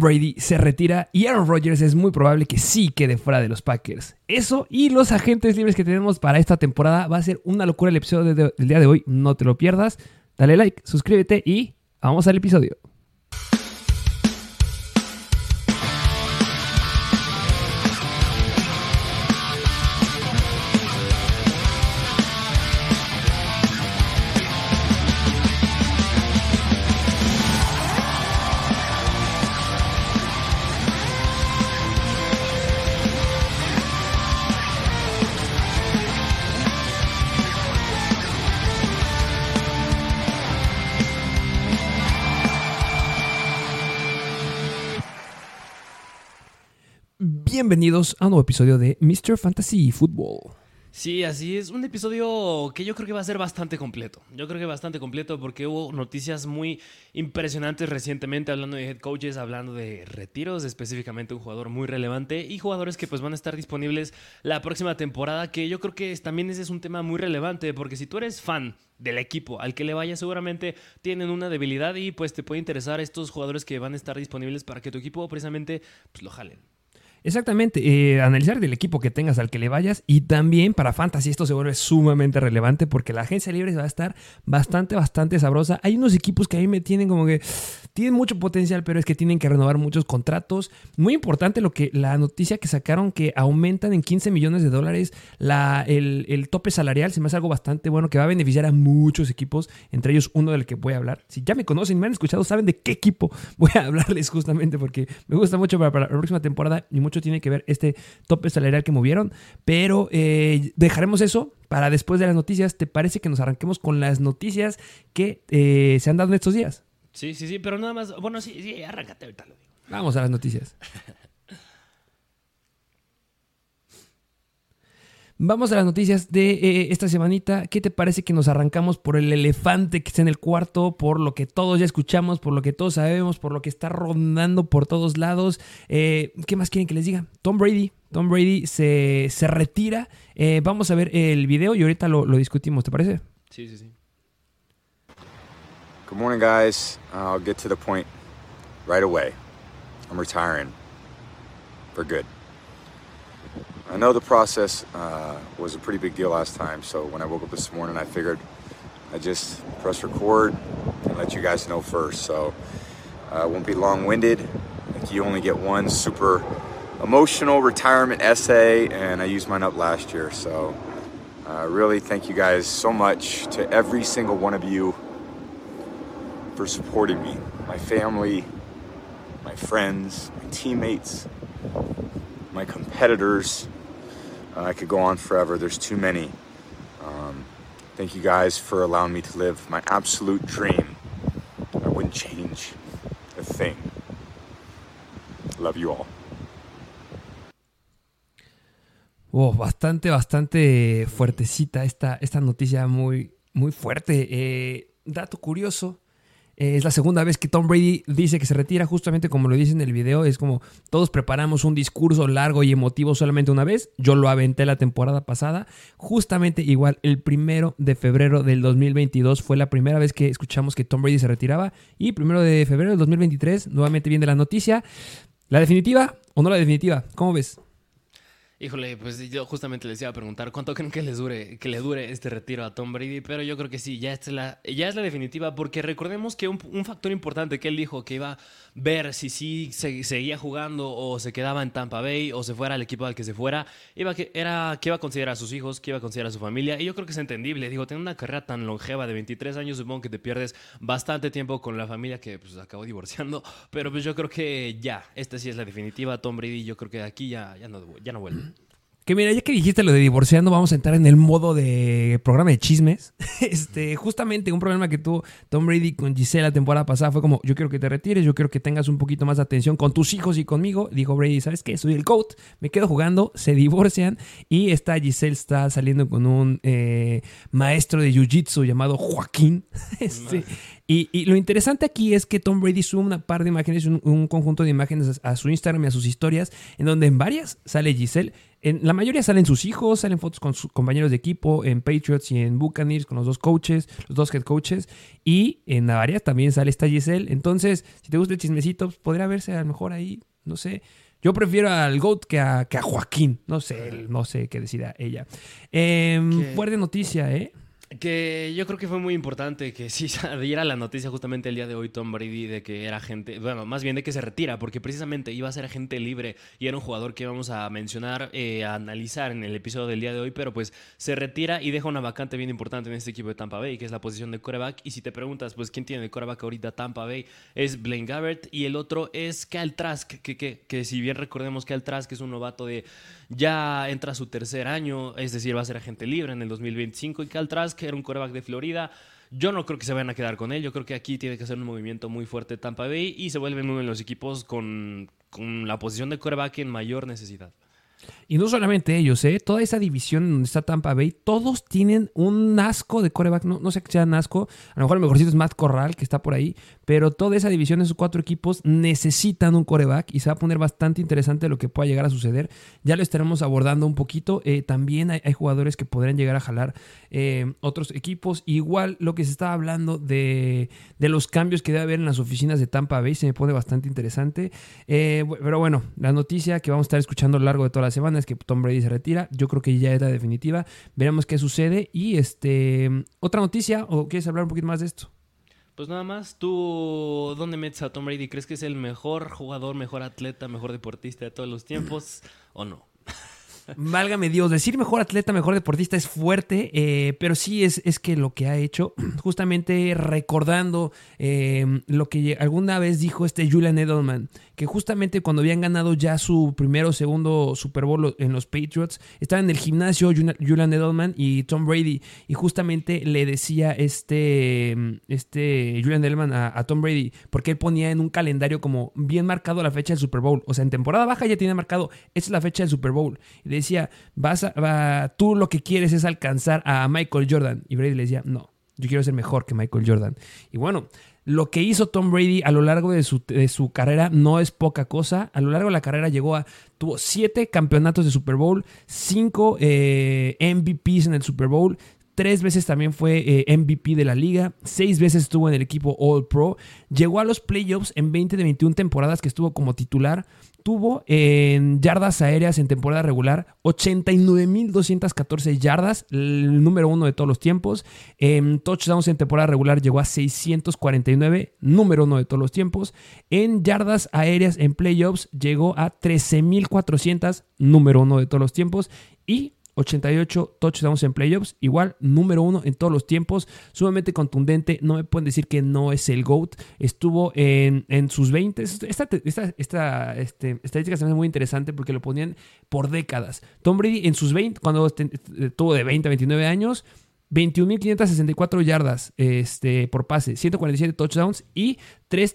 Brady se retira y Aaron Rodgers es muy probable que sí quede fuera de los Packers. Eso y los agentes libres que tenemos para esta temporada va a ser una locura el episodio del día de hoy. No te lo pierdas. Dale like, suscríbete y vamos al episodio. Bienvenidos a un nuevo episodio de Mr. Fantasy Football. Sí, así es. Un episodio que yo creo que va a ser bastante completo. Yo creo que bastante completo porque hubo noticias muy impresionantes recientemente hablando de head coaches, hablando de retiros, específicamente un jugador muy relevante y jugadores que pues van a estar disponibles la próxima temporada, que yo creo que también ese es un tema muy relevante porque si tú eres fan del equipo al que le vaya seguramente tienen una debilidad y pues te puede interesar estos jugadores que van a estar disponibles para que tu equipo precisamente pues lo jalen. Exactamente, eh, analizar del equipo que tengas al que le vayas y también para Fantasy esto se vuelve sumamente relevante porque la agencia libre va a estar bastante, bastante sabrosa. Hay unos equipos que a mí me tienen como que tienen mucho potencial, pero es que tienen que renovar muchos contratos. Muy importante lo que la noticia que sacaron que aumentan en 15 millones de dólares la, el, tope salarial. Se me hace algo bastante bueno que va a beneficiar a muchos equipos, entre ellos uno del que voy a hablar. Si ya me conocen, me han escuchado, saben de qué equipo voy a hablarles justamente porque me gusta mucho para, la próxima temporada y mucho tiene que ver este tope salarial que movieron. Pero eh, dejaremos eso para después de las noticias. ¿Te parece que nos arranquemos con las noticias que eh, se han dado en estos días? Sí, sí, sí, pero nada más. Bueno, sí, sí, arráncate ahorita lo digo. Vamos a las noticias. Vamos a las noticias de eh, esta semanita. ¿Qué te parece que nos arrancamos por el elefante que está en el cuarto, por lo que todos ya escuchamos, por lo que todos sabemos, por lo que está rondando por todos lados? Eh, ¿Qué más quieren que les diga? Tom Brady. Tom Brady se, retira. Eh, vamos a ver el video y ahorita lo, lo discutimos, ¿te parece? Sí, sí, sí. Good morning, guys. I'll get to the point right away. I'm retiring for good. I know the process uh, was a pretty big deal last time, so when I woke up this morning, I figured I'd just press record and let you guys know first. So uh, I won't be long winded. You only get one super emotional retirement essay, and I used mine up last year. So uh, really thank you guys so much to every single one of you for supporting me, my family, my friends, my teammates, my competitors. Uh, I could go on forever. There's too many. Um, thank you guys for allowing me to live my absolute dream. I wouldn't change a thing. Love you all. Oh, bastante, bastante fuertecita esta, esta noticia, muy, muy fuerte. Eh, dato curioso, Es la segunda vez que Tom Brady dice que se retira, justamente como lo dice en el video. Es como todos preparamos un discurso largo y emotivo solamente una vez. Yo lo aventé la temporada pasada. Justamente igual, el primero de febrero del 2022 fue la primera vez que escuchamos que Tom Brady se retiraba. Y primero de febrero del 2023, nuevamente viene la noticia. ¿La definitiva o no la definitiva? ¿Cómo ves? Híjole, pues yo justamente les iba a preguntar cuánto creen que les dure, que le dure este retiro a Tom Brady, pero yo creo que sí, ya es la, ya es la definitiva, porque recordemos que un, un factor importante que él dijo que iba ver si sí seguía jugando o se quedaba en Tampa Bay o se fuera al equipo al que se fuera, iba que, era que iba a considerar a sus hijos, que iba a considerar a su familia, y yo creo que es entendible. Digo, tener una carrera tan longeva de 23 años, supongo que te pierdes bastante tiempo con la familia que pues acabó divorciando, pero pues yo creo que ya, esta sí es la definitiva, Tom Brady, yo creo que aquí ya, ya, no, ya no vuelve. Que mira, ya que dijiste lo de divorciando, vamos a entrar en el modo de programa de chismes. Este, justamente un problema que tuvo Tom Brady con Giselle la temporada pasada fue como, yo quiero que te retires, yo quiero que tengas un poquito más de atención con tus hijos y conmigo. Dijo Brady, ¿sabes qué? Soy el coach, me quedo jugando, se divorcian y esta Giselle está saliendo con un eh, maestro de Jiu-Jitsu llamado Joaquín. Este, Y, lo interesante aquí es que Tom Brady sube una par de imágenes, un, conjunto de imágenes a, su Instagram y a sus historias, en donde en varias sale Giselle. En la mayoría salen sus hijos, salen fotos con sus compañeros de equipo, en Patriots y en Buccaneers, con los dos coaches, los dos head coaches. Y en varias también sale esta Giselle. Entonces, si te gusta el chismecito, pues, podría verse a lo mejor ahí, no sé. Yo prefiero al GOAT que a, que a Joaquín. No sé, no sé qué decida ella. Eh, fuerte noticia, ¿eh? Que yo creo que fue muy importante que sí saliera la noticia justamente el día de hoy Tom Brady de que era gente, bueno, más bien de que se retira, porque precisamente iba a ser agente libre y era un jugador que vamos a mencionar, eh, a analizar en el episodio del día de hoy, pero pues se retira y deja una vacante bien importante en este equipo de Tampa Bay, que es la posición de coreback. Y si te preguntas, pues, ¿quién tiene de coreback ahorita Tampa Bay? Es Blaine Gabbert y el otro es Kyle Trask, que, que, que si bien recordemos que Kyle Trask es un novato de ya entra su tercer año, es decir, va a ser agente libre en el 2025 y Kyle Trask era un coreback de Florida. Yo no creo que se vayan a quedar con él. Yo creo que aquí tiene que hacer un movimiento muy fuerte Tampa Bay y se vuelven uno de los equipos con, con la posición de coreback en mayor necesidad. Y no solamente ellos, ¿eh? Toda esa división donde está Tampa Bay, todos tienen un asco de coreback. No, no sé que sea asco. A lo mejor el mejorcito es Matt Corral, que está por ahí. Pero toda esa división, esos cuatro equipos, necesitan un coreback. Y se va a poner bastante interesante lo que pueda llegar a suceder. Ya lo estaremos abordando un poquito. Eh, también hay, jugadores que podrían llegar a jalar eh, otros equipos. Igual lo que se estaba hablando de, de, los cambios que debe haber en las oficinas de Tampa Bay se me pone bastante interesante. Eh, pero bueno, la noticia que vamos a estar escuchando a lo largo de toda la semana es que Tom Brady se retira. Yo creo que ya era definitiva. Veremos qué sucede. Y este otra noticia, ¿o quieres hablar un poquito más de esto? Pues nada más, ¿tú dónde metes a Tom Brady? ¿Crees que es el mejor jugador, mejor atleta, mejor deportista de todos los tiempos o no? Válgame Dios, decir mejor atleta, mejor deportista es fuerte, eh, pero sí es, es, que lo que ha hecho, justamente recordando eh, lo que alguna vez dijo este Julian Edelman, que justamente cuando habían ganado ya su primero o segundo Super Bowl en los Patriots, estaba en el gimnasio Julian Edelman y Tom Brady, y justamente le decía este, este Julian Edelman a, Tom Brady, porque él ponía en un calendario como bien marcado la fecha del Super Bowl, o sea, en temporada baja ya tiene marcado, es la fecha del Super Bowl, decía, vas a, tú lo que quieres es alcanzar a Michael Jordan, y Brady le decía, no, yo quiero ser mejor que Michael Jordan. Y bueno, lo que hizo Tom Brady a lo largo de su, de su, carrera no es poca cosa. A lo largo de la carrera llegó a. Tuvo siete campeonatos de Super Bowl, cinco eh, MVPs en el Super Bowl. Tres veces también fue eh, MVP de la liga. Seis veces estuvo en el equipo All Pro. Llegó a los playoffs en 20 de 21 temporadas que estuvo como titular tuvo en yardas aéreas en temporada regular 89.214 yardas, número uno de todos los tiempos. En touchdowns en temporada regular llegó a 649, número uno de todos los tiempos. En yardas aéreas en playoffs llegó a 13.400, número uno de todos los tiempos. Y 88 touchdowns en playoffs, igual número uno en todos los tiempos, sumamente contundente, no me pueden decir que no es el GOAT, estuvo en, sus 20, esta, esta, esta este, estadística se me hace muy interesante porque lo ponían por décadas. Tom Brady en sus 20, cuando tuvo de 20 a 29 años, 21.564 yardas este, por pase, 147 touchdowns y tres,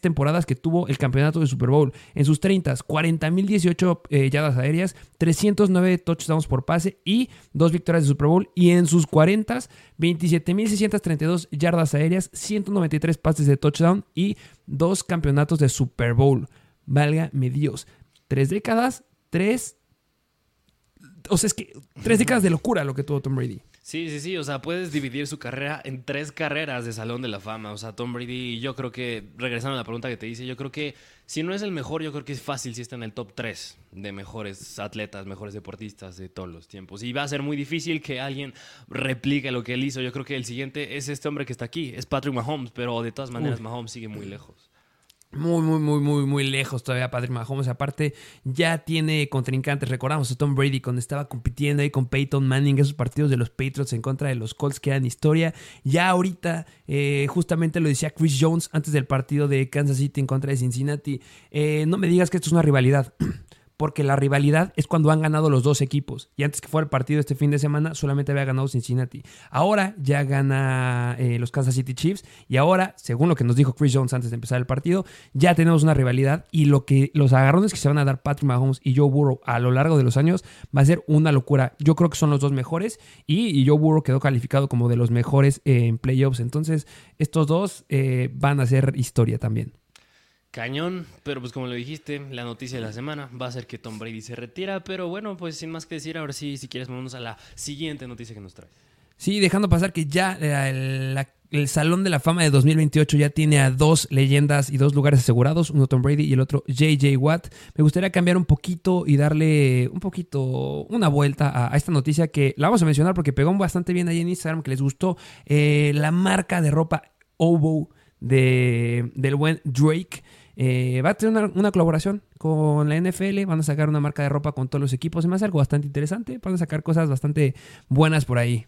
temporadas que tuvo el campeonato de Super Bowl. En sus 30, 40.018 eh, yardas aéreas, 309 touchdowns por pase y dos victorias de Super Bowl. Y en sus 40, 27.632 yardas aéreas, 193 pases de touchdown y dos campeonatos de Super Bowl. Valga mi Dios. Tres décadas, tres... O sea, es que tres décadas de locura lo que tuvo Tom Brady. Sí, sí, sí. O sea, puedes dividir su carrera en tres carreras de Salón de la Fama. O sea, Tom Brady, yo creo que, regresando a la pregunta que te hice, yo creo que si no es el mejor, yo creo que es fácil si está en el top 3 de mejores atletas, mejores deportistas de todos los tiempos. Y va a ser muy difícil que alguien replique lo que él hizo. Yo creo que el siguiente es este hombre que está aquí, es Patrick Mahomes, pero de todas maneras Mahomes sigue muy lejos muy, muy, muy, muy, muy lejos todavía Patrick Mahomes. Aparte, ya tiene contrincantes. Recordamos a Tom Brady cuando estaba compitiendo ahí con Peyton Manning, esos partidos de los Patriots en contra de los Colts que eran historia. Ya ahorita, eh, justamente lo decía Chris Jones antes del partido de Kansas City en contra de Cincinnati. Eh, no me digas que esto es una rivalidad. porque la rivalidad es cuando han ganado los dos equipos. Y antes que fuera el partido este fin de semana, solamente había ganado Cincinnati. Ahora ya gana eh, los Kansas City Chiefs. Y ahora, según lo que nos dijo Chris Jones antes de empezar el partido, ya tenemos una rivalidad. Y lo que los agarrones que se van a dar Patrick Mahomes y Joe Burrow a lo largo de los años va a ser una locura. Yo creo que son los dos mejores. Y, Joe Burrow quedó calificado como de los mejores en playoffs. Entonces, estos dos eh, van a ser historia también. Cañón, pero pues como lo dijiste, la noticia de la semana va a ser que Tom Brady se retira, pero bueno, pues sin más que decir, ahora sí, si quieres, vamos a la siguiente noticia que nos trae. Sí, dejando pasar que ya eh, el, Salón de la Fama de 2028 ya tiene a dos leyendas y dos lugares asegurados, uno Tom Brady y el otro JJ Watt. Me gustaría cambiar un poquito y darle un poquito una vuelta a, esta noticia que la vamos a mencionar porque pegó bastante bien ahí en Instagram, que les gustó eh, la marca de ropa Obo de, del buen Drake. Eh, va a tener una, colaboración con la NFL, van a sacar una marca de ropa con todos los equipos, es más algo bastante interesante, van a sacar cosas bastante buenas por ahí.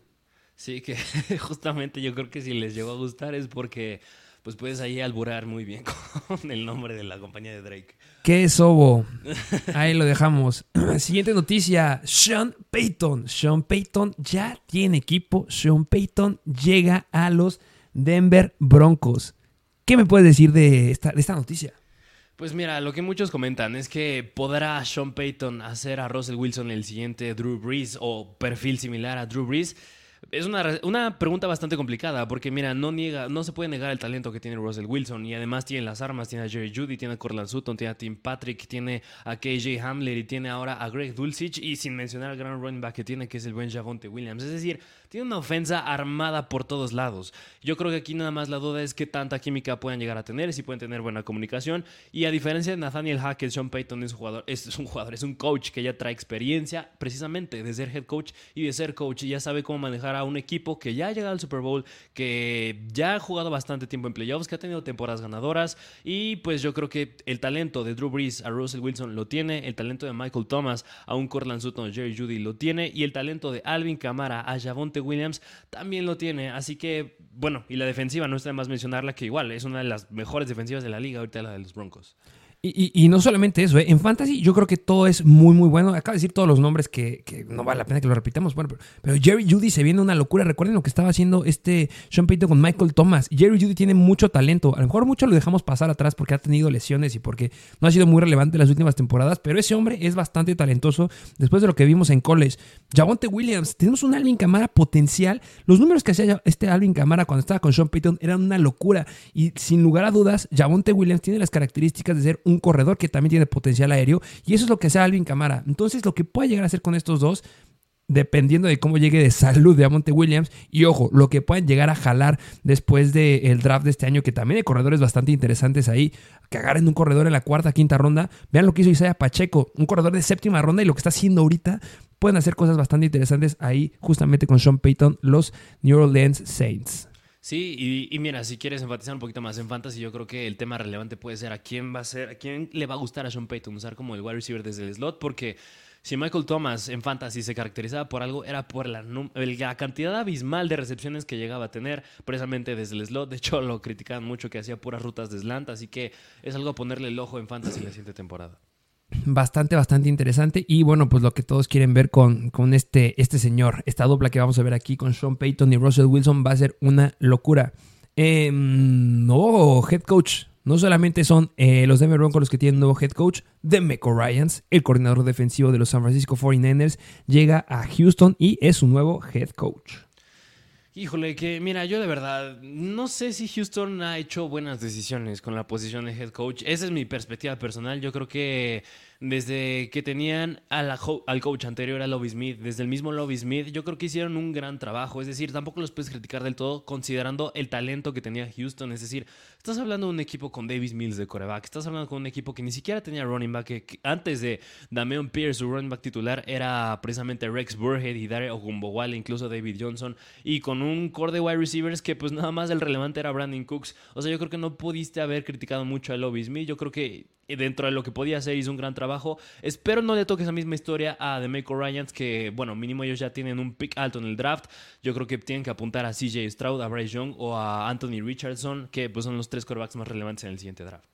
Sí, que justamente yo creo que si les llegó a gustar es porque pues puedes ahí alburar muy bien con el nombre de la compañía de Drake. ¿Qué es Obo? Ahí lo dejamos. Siguiente noticia, Sean Payton. Sean Payton ya tiene equipo. Sean Payton llega a los Denver Broncos. ¿Qué me puedes decir de esta, de esta noticia? Pues mira, lo que muchos comentan es que podrá Sean Payton hacer a Russell Wilson el siguiente Drew Brees o perfil similar a Drew Brees. Es una, una, pregunta bastante complicada porque, mira, no, niega, no se puede negar el talento que tiene Russell Wilson y además tiene las armas, tiene a Jerry Judy, tiene a Cortland Sutton, tiene a Tim Patrick, tiene a KJ Hamler y tiene ahora a Greg Dulcich y sin mencionar al gran running back que tiene que es el buen Javonte Williams. Es decir, tiene una ofensa armada por todos lados. Yo creo que aquí nada más la duda es qué tanta química puedan llegar a tener, si pueden tener buena comunicación y a diferencia de Nathaniel Hackett, Sean Payton es un jugador, es un jugador, es un coach que ya trae experiencia precisamente de ser head coach y de ser coach y ya sabe cómo manejar a un equipo que ya ha llegado al Super Bowl, que ya ha jugado bastante tiempo en playoffs, que ha tenido temporadas ganadoras. Y pues yo creo que el talento de Drew Brees a Russell Wilson lo tiene, el talento de Michael Thomas a un Cortland Sutton, Jerry Judy lo tiene, y el talento de Alvin Kamara a Javonte Williams también lo tiene. Así que, bueno, y la defensiva, no está más mencionarla, que igual es una de las mejores defensivas de la liga, ahorita la de los Broncos. Y, no solamente eso, ¿eh? en Fantasy yo creo que todo es muy, muy bueno. Acabo de decir todos los nombres que, no vale la pena que lo repitamos. Bueno, pero, Jerry Judy se viene una locura. Recuerden lo que estaba haciendo este Sean Payton con Michael Thomas. Jerry Judy tiene mucho talento. A lo mejor mucho lo dejamos pasar atrás porque ha tenido lesiones y porque no ha sido muy relevante en las últimas temporadas. Pero ese hombre es bastante talentoso después de lo que vimos en college. Javonte Williams, tenemos un Alvin Camara potencial. Los números que hacía este Alvin Camara cuando estaba con Sean Payton eran una locura. Y sin lugar a dudas, Javonte Williams tiene las características de ser un corredor que también tiene potencial aéreo y eso es lo que hace Alvin Camara. Entonces, lo que puede llegar a hacer con estos dos dependiendo de cómo llegue de salud de Amonte Williams y ojo, lo que pueden llegar a jalar después del draft de este año, que también hay corredores bastante interesantes ahí, que agarren un corredor en la cuarta, quinta ronda, vean lo que hizo Isaiah Pacheco, un corredor de séptima ronda y lo que está haciendo ahorita, pueden hacer cosas bastante interesantes ahí justamente con Sean Payton, los New Orleans Saints. Sí, y, mira, si quieres enfatizar un poquito más en fantasy, yo creo que el tema relevante puede ser a quién va a ser, a quién le va a gustar a Sean Payton usar como el wide receiver desde el slot, porque si Michael Thomas en fantasy se caracterizaba por algo, era por la, la, cantidad abismal de recepciones que llegaba a tener precisamente desde el slot. De hecho, lo criticaban mucho que hacía puras rutas de slant, así que es algo a ponerle el ojo en fantasy la siguiente temporada bastante, bastante interesante. Y bueno, pues lo que todos quieren ver con, con este, este señor, esta dupla que vamos a ver aquí con Sean Payton y Russell Wilson va a ser una locura. Eh, nuevo head coach. No solamente son eh, los Denver Broncos los que tienen nuevo head coach, Demeco Ryans, el coordinador defensivo de los San Francisco 49ers, llega a Houston y es su nuevo head coach. Híjole, que mira, yo de verdad no sé si Houston ha hecho buenas decisiones con la posición de head coach. Esa es mi perspectiva personal. Yo creo que desde que tenían al coach anterior, a Lobby Smith, desde el mismo Lobby Smith, yo creo que hicieron un gran trabajo. Es decir, tampoco los puedes criticar del todo considerando el talento que tenía Houston. Es decir, estás hablando de un equipo con Davis Mills de coreback, estás hablando con un equipo que ni siquiera tenía running back, antes de Damian Pierce, su running back titular, era precisamente Rex Burhead y Daryl Ogumbowale, incluso David Johnson, y con un core de wide receivers que pues nada más el relevante era Brandon Cooks. O sea, yo creo que no pudiste haber criticado mucho a Lobby Smith. Yo creo que dentro de lo que podía hacer hizo un gran trabajo. Espero no le toque esa misma historia a The Make Ryans, que bueno, mínimo ellos ya tienen un pick alto en el draft. Yo creo que tienen que apuntar a CJ Stroud, a Bryce Young o a Anthony Richardson, que pues son los tres quarterbacks más relevantes en el siguiente draft.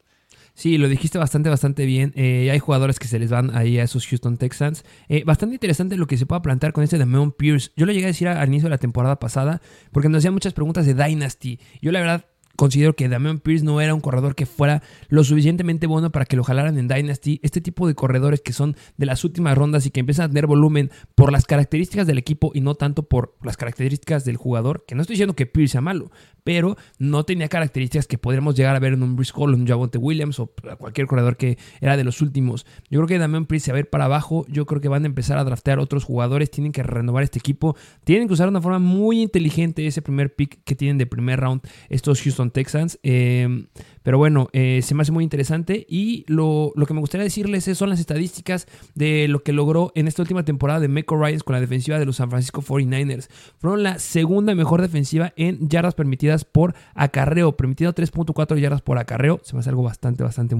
Sí, lo dijiste bastante, bastante bien. Eh, hay jugadores que se les van ahí a esos Houston Texans. Eh, bastante interesante lo que se pueda plantear con este de Meon Pierce. Yo lo llegué a decir al inicio de la temporada pasada porque nos hacían muchas preguntas de Dynasty. Yo la verdad considero que Damian Pierce no era un corredor que fuera lo suficientemente bueno para que lo jalaran en Dynasty. Este tipo de corredores que son de las últimas rondas y que empiezan a tener volumen por las características del equipo y no tanto por las características del jugador. Que no estoy diciendo que Pierce sea malo, pero no tenía características que podríamos llegar a ver en un Brice Hall, un Javonte Williams o cualquier corredor que era de los últimos. Yo creo que Damian Pierce se va a ir para abajo. Yo creo que van a empezar a draftear otros jugadores. Tienen que renovar este equipo. Tienen que usar de una forma muy inteligente ese primer pick que tienen de primer round estos Houston Texans. Eh, pero bueno, eh, se me hace muy interesante y lo, que me gustaría decirles son las estadísticas de lo que logró en esta última temporada de Meco Ryans con la defensiva de los San Francisco 49ers. Fueron la segunda mejor defensiva en yardas permitidas por acarreo, permitido 3.4 yardas por acarreo, se me hace algo bastante, bastante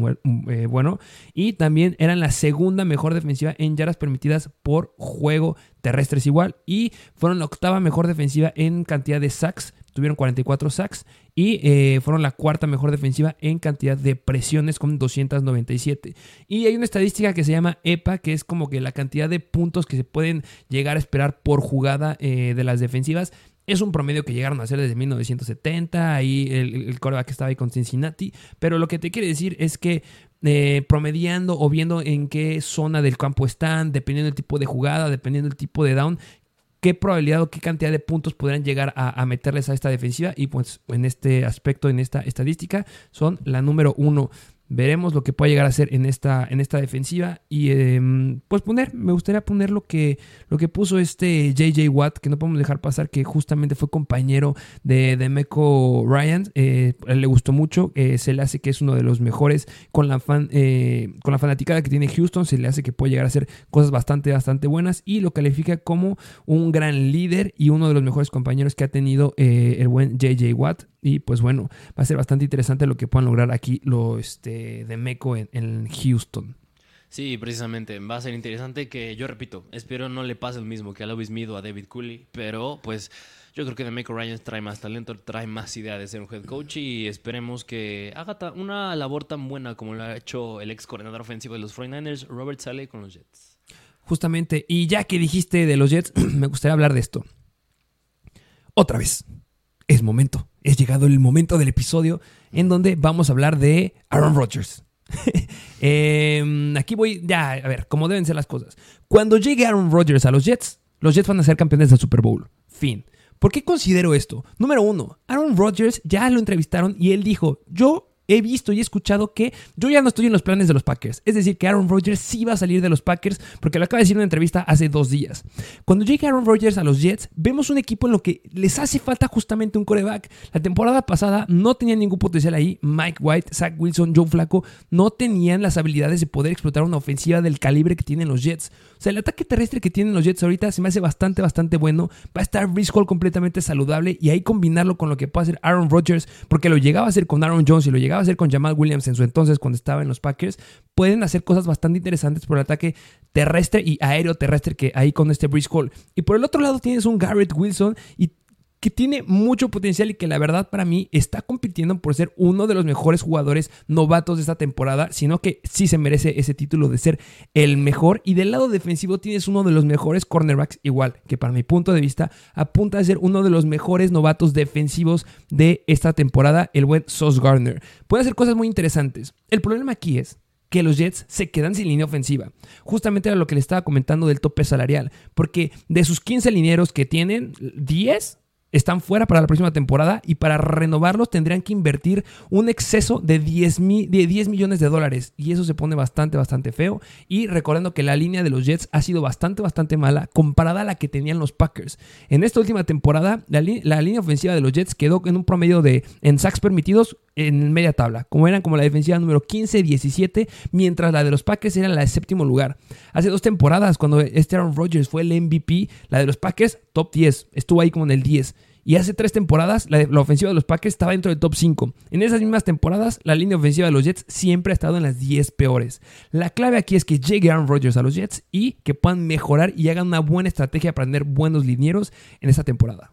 eh, bueno. Y también eran la segunda mejor defensiva en yardas permitidas por juego terrestres igual y fueron la octava mejor defensiva en cantidad de sacks tuvieron 44 sacks y eh, fueron la cuarta mejor defensiva en cantidad de presiones con 297. Y hay una estadística que se llama EPA, que es como que la cantidad de puntos que se pueden llegar a esperar por jugada eh, de las defensivas. Es un promedio que llegaron a hacer desde 1970, ahí el, el que estaba ahí con Cincinnati, pero lo que te quiere decir es que eh, promediando o viendo en qué zona del campo están, dependiendo del tipo de jugada, dependiendo del tipo de down, qué probabilidad o qué cantidad de puntos podrán llegar a, meterles a esta defensiva. Y pues en este aspecto, en esta estadística, son la número uno. Veremos lo que puede llegar a ser en esta, en esta defensiva. Y em, pues poner, me gustaría poner lo que, lo que puso este JJ Watt, que no podemos dejar pasar, que justamente fue compañero de, de Meco Ryan. Eh, le gustó mucho. Eh, se le hace que es uno de los mejores con la, fan, eh, con la fanaticada que tiene Houston. Se le hace que puede llegar a hacer cosas bastante, bastante buenas. Y lo califica como un gran líder y uno de los mejores compañeros que ha tenido el buen JJ Watt. Y pues bueno, va a ser bastante interesante lo que puedan lograr aquí lo este, de Meco en, Houston. Sí, precisamente. Va a ser interesante que, yo repito, espero no le pase el mismo que a Lewis Smith o a David Cooley, pero pues yo creo que Demeco Ryan trae más talento, trae más idea de ser un head coach y esperemos que haga una labor tan buena como lo ha hecho el ex coordinador ofensivo de los 49ers, Robert Saleh, con los Jets. Justamente, y ya que dijiste de los Jets, me gustaría hablar de esto. Otra vez es momento, es llegado el momento del episodio en donde vamos a hablar de Aaron Rodgers. Em, aquí voy, ya, a ver, cómo deben ser las cosas. Cuando llegue Aaron Rodgers a los Jets, los Jets van a ser campeones del Super Bowl. Fin. ¿Por qué considero esto? Número uno, Aaron Rodgers ya lo entrevistaron y él dijo, yo he visto y he escuchado que yo ya no estoy en los planes de los Packers. Es decir, que Aaron Rodgers sí va a salir de los Packers porque lo acaba de decir en una entrevista hace dos días. Cuando llegue Aaron Rodgers a los Jets, vemos un equipo en lo que les hace falta justamente un coreback. La temporada pasada no tenía ningún potencial ahí. Mike White, Zach Wilson, Joe Flaco no tenían las habilidades de poder explotar una ofensiva del calibre que tienen los Jets. Sea, el ataque terrestre que tienen los Jets ahorita se me hace bastante, bastante bueno. Va a estar Hall completamente saludable y ahí combinarlo con lo que puede hacer Aaron Rodgers, porque lo llegaba a hacer con Aaron Jones y lo llegaba a hacer con Jamal Williams en su entonces cuando estaba en los Packers, pueden hacer cosas bastante interesantes por el ataque terrestre y aéreo terrestre que hay con este Hall. Y por el otro lado tienes un Garrett Wilson y que tiene mucho potencial y que la verdad para mí está compitiendo por ser uno de los mejores jugadores novatos de esta temporada, sino que sí se merece ese título de ser el mejor. Y del lado defensivo tienes uno de los mejores cornerbacks, igual que para mi punto de vista apunta a ser uno de los mejores novatos defensivos de esta temporada, el buen Sauce Gardner. Puede hacer cosas muy interesantes. El problema aquí es que los Jets se quedan sin línea ofensiva. Justamente era lo que le estaba comentando del tope salarial, porque de sus 15 linieros que tienen, 10 están fuera para la próxima temporada y para renovarlos tendrían que invertir un exceso de 10, de 10 millones de dólares y eso se pone bastante, bastante feo. Y recordando que la línea de los Jets ha sido bastante, bastante mala comparada a la que tenían los Packers. En esta última temporada, la, línea ofensiva de los Jets quedó en un promedio de en sacks permitidos en media tabla, como eran como la defensiva número 15-17, mientras la de los Packers era la de séptimo lugar. Hace dos temporadas, cuando este Aaron Rodgers fue el MVP, la de los Packers, top 10, estuvo ahí como en el 10. Y hace tres temporadas, la, ofensiva de los Packers estaba dentro del top 5. En esas mismas temporadas, la línea ofensiva de los Jets siempre ha estado en las 10 peores. La clave aquí es que llegue Aaron Rodgers a los Jets y que puedan mejorar y hagan una buena estrategia para tener buenos linieros en esta temporada.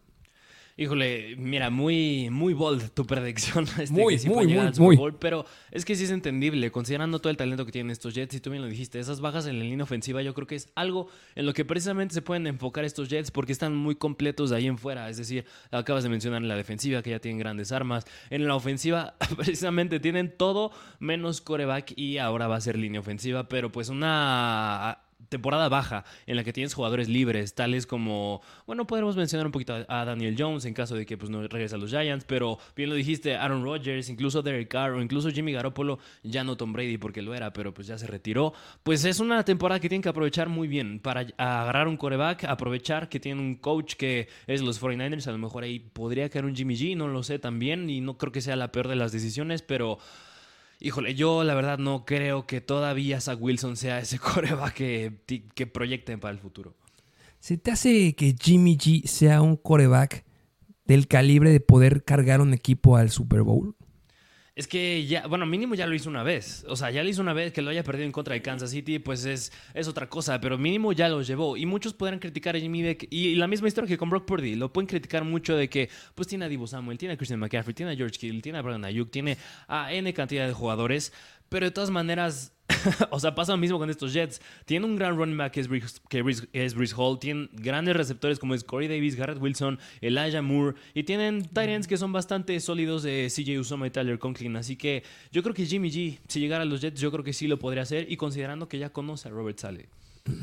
Híjole, mira, muy, muy bold tu predicción. Este, Muy, que muy, muy, al Super muy. Bowl, pero es que sí es entendible, considerando todo el talento que tienen estos Jets, y tú bien lo dijiste, esas bajas en la línea ofensiva, yo creo que es algo en lo que precisamente se pueden enfocar estos Jets porque están muy completos de ahí en fuera. Es decir, acabas de mencionar en la defensiva que ya tienen grandes armas. En la ofensiva, precisamente tienen todo menos coreback y ahora va a ser línea ofensiva, pero pues una temporada baja en la que tienes jugadores libres, tales como, bueno, podemos mencionar un poquito a Daniel Jones en caso de que pues, no regrese a los Giants, pero bien lo dijiste, Aaron Rodgers, incluso Derek Carr o incluso Jimmy Garoppolo, ya no Tom Brady porque lo era, pero pues ya se retiró. Pues es una temporada que tienen que aprovechar muy bien para agarrar un coreback, aprovechar que tienen un coach que es los 49ers, a lo mejor ahí podría caer un Jimmy G, no lo sé también, y no creo que sea la peor de las decisiones, pero... Híjole, yo la verdad no creo que todavía Zach Wilson sea ese coreback que, que proyecten para el futuro. ¿Se te hace que Jimmy G sea un coreback del calibre de poder cargar un equipo al Super Bowl? Es que ya, bueno, mínimo ya lo hizo una vez. O sea, ya lo hizo una vez que lo haya perdido en contra de Kansas City, pues es, es otra cosa, pero mínimo ya lo llevó. Y muchos podrán criticar a Jimmy Beck. Y la misma historia que con Brock Purdy. Lo pueden criticar mucho de que, pues tiene a Divo Samuel, tiene a Christian McCaffrey, tiene a George Kittle, tiene a Brandon Ayuk, tiene a N cantidad de jugadores. Pero de todas maneras, o sea, pasa lo mismo con estos Jets. Tienen un gran running back que es Brees, que es Hall. Tienen grandes receptores como es Corey Davis, Garrett Wilson, Elijah Moore. Y tienen Tyrants que son bastante sólidos de CJ Usoma y Tyler Conklin. Así que yo creo que Jimmy G, si llegara a los Jets, yo creo que sí lo podría hacer. Y considerando que ya conoce a Robert Sale.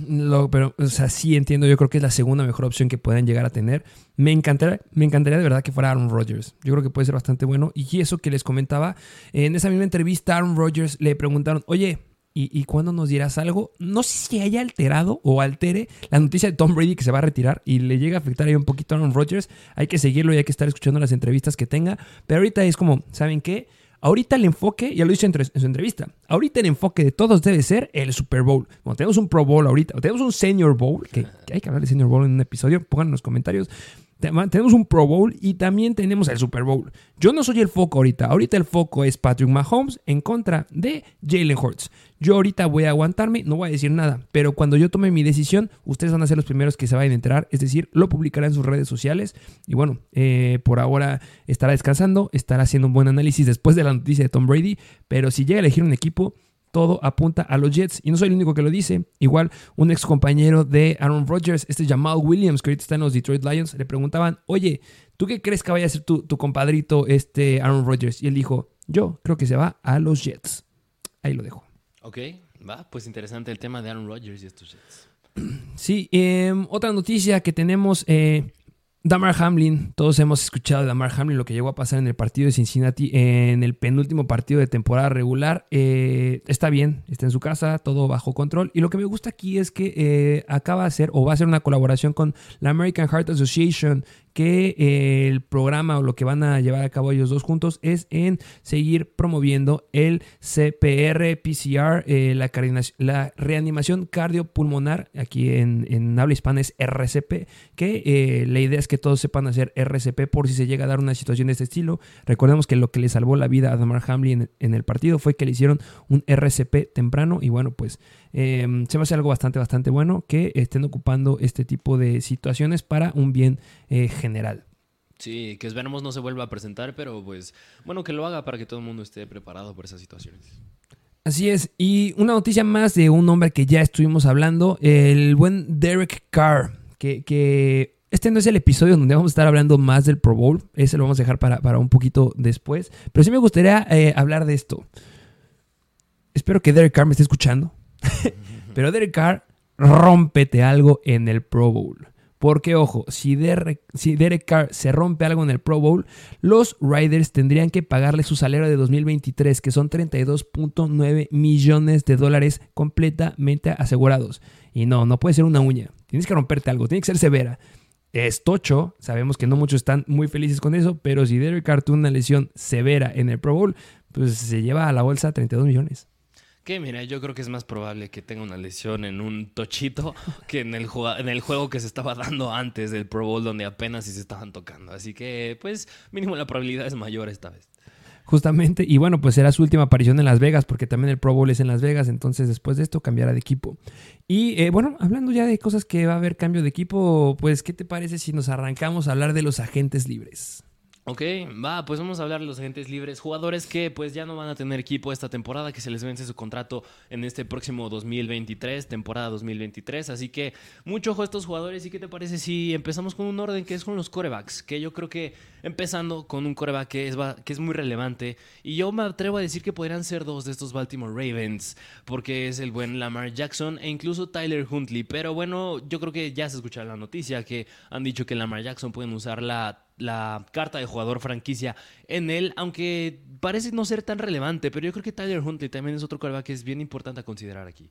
Lo, pero, o sea, sí entiendo. Yo creo que es la segunda mejor opción que puedan llegar a tener. Me encantaría, me encantaría de verdad que fuera Aaron Rodgers. Yo creo que puede ser bastante bueno. Y eso que les comentaba, en esa misma entrevista, Aaron Rodgers le preguntaron, oye, ¿y, y cuándo nos dirás algo? No sé si haya alterado o altere la noticia de Tom Brady que se va a retirar y le llega a afectar ahí un poquito a Aaron Rodgers. Hay que seguirlo y hay que estar escuchando las entrevistas que tenga. Pero ahorita es como, ¿saben qué? Ahorita el enfoque, ya lo hizo en, su entrevista, ahorita el enfoque de todos debe ser el Super Bowl. Cuando tenemos un Pro Bowl ahorita, o tenemos un Senior Bowl, que, que hay que hablar de Senior Bowl en un episodio, pongan en los comentarios. Tenemos un Pro Bowl y también tenemos el Super Bowl. Yo no soy el foco ahorita. Ahorita el foco es Patrick Mahomes en contra de Jalen Hurts. Yo ahorita voy a aguantarme, no voy a decir nada. Pero cuando yo tome mi decisión, ustedes van a ser los primeros que se vayan a enterar. Es decir, lo publicará en sus redes sociales. Y bueno, eh, por ahora estará descansando, estará haciendo un buen análisis después de la noticia de Tom Brady. Pero si llega a elegir un equipo, todo apunta a los Jets. Y no soy el único que lo dice. Igual, un ex compañero de Aaron Rodgers, este Jamal Williams, que ahorita está en los Detroit Lions, le preguntaban, oye, ¿tú qué crees que vaya a ser tu, tu compadrito, este Aaron Rodgers? Y él dijo, yo creo que se va a los Jets. Ahí lo dejo. Ok, va, pues interesante el tema de Aaron Rodgers y estos Jets. Sí, eh, otra noticia que tenemos. Eh, Damar Hamlin, todos hemos escuchado de Damar Hamlin, lo que llegó a pasar en el partido de Cincinnati, en el penúltimo partido de temporada regular. Eh, está bien, está en su casa, todo bajo control. Y lo que me gusta aquí es que eh, acaba de hacer o va a hacer una colaboración con la American Heart Association, que eh, el programa o lo que van a llevar a cabo ellos dos juntos es en seguir promoviendo el CPR, PCR, eh, la, reanimación cardiopulmonar, aquí en, en, habla hispana es RCP, que eh, la idea es que todos sepan hacer RCP por si se llega a dar una situación de este estilo. Recordemos que lo que le salvó la vida a Damar Hamlin en, en el partido fue que le hicieron un RCP temprano y bueno, pues eh, se me hace algo bastante, bastante bueno que estén ocupando este tipo de situaciones para un bien eh, general. Sí, que esperemos no se vuelva a presentar, pero pues bueno, que lo haga para que todo el mundo esté preparado por esas situaciones. Así es, y una noticia más de un hombre que ya estuvimos hablando, el buen Derek Carr, que, que este no es el episodio donde vamos a estar hablando más del Pro Bowl, ese lo vamos a dejar para, para un poquito después, pero sí me gustaría eh, hablar de esto. Espero que Derek Carr me esté escuchando, pero Derek Carr, rómpete algo en el Pro Bowl. Porque, ojo, si Derek, si Derek, Carr se rompe algo en el Pro Bowl, los Riders tendrían que pagarle su salario de 2023, que son 32.9 millones de dólares completamente asegurados. Y no, no puede ser una uña. Tienes que romperte algo, tiene que ser severa. Es tocho, sabemos que no muchos están muy felices con eso, pero si Derek Carr tuvo una lesión severa en el Pro Bowl, pues se lleva a la bolsa 32 millones. Que mira, yo creo que es más probable que tenga una lesión en un tochito que en el, en el juego que se estaba dando antes del Pro Bowl, donde apenas se estaban tocando. Así que, pues, mínimo la probabilidad es mayor esta vez. justamente. Y bueno, pues será su última aparición en Las Vegas, porque también el Pro Bowl es en Las Vegas. Entonces, después de esto, cambiará de equipo. Y eh, bueno, hablando ya de cosas que va a haber cambio de equipo, pues, ¿qué te parece si nos arrancamos a hablar de los agentes libres? Ok, va, pues vamos a hablar de los agentes libres, jugadores que pues ya no van a tener equipo esta temporada, que se les vence su contrato en este próximo 2023, temporada 2023, así que mucho ojo a estos jugadores y qué te parece si empezamos con un orden que es con los corebacks, que yo creo que empezando con un coreback que es, que es muy relevante y yo me atrevo a decir que podrían ser dos de estos Baltimore Ravens, porque es el buen Lamar Jackson e incluso Tyler Huntley, pero bueno, yo creo que ya se escucha la noticia que han dicho que Lamar Jackson pueden usar la la carta de jugador franquicia en él, aunque parece no ser tan relevante, pero yo creo que Tyler Huntley también es otro coreback que es bien importante a considerar aquí.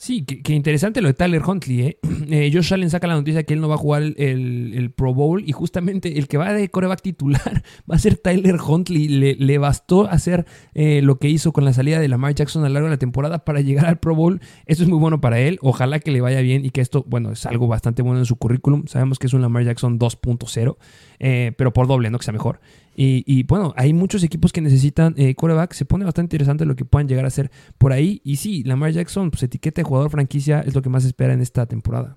Sí, qué interesante lo de Tyler Huntley. ¿eh? ¿eh? Josh Allen saca la noticia que él no va a jugar el, Pro Bowl y justamente el que va de coreback titular va a ser Tyler Huntley. Le, bastó hacer eh, lo que hizo con la salida de Lamar Jackson a lo largo de la temporada para llegar al Pro Bowl. Eso es muy bueno para él. Ojalá que le vaya bien y que esto, bueno, es algo bastante bueno en su currículum. Sabemos que es un Lamar Jackson 2.0, eh, pero por doble, ¿no? Que sea mejor. Y, bueno, hay muchos equipos que necesitan eh. Se pone bastante interesante lo que puedan llegar a hacer por ahí. Y sí, Lamar Jackson, pues etiqueta de jugador franquicia es lo que más espera en esta temporada.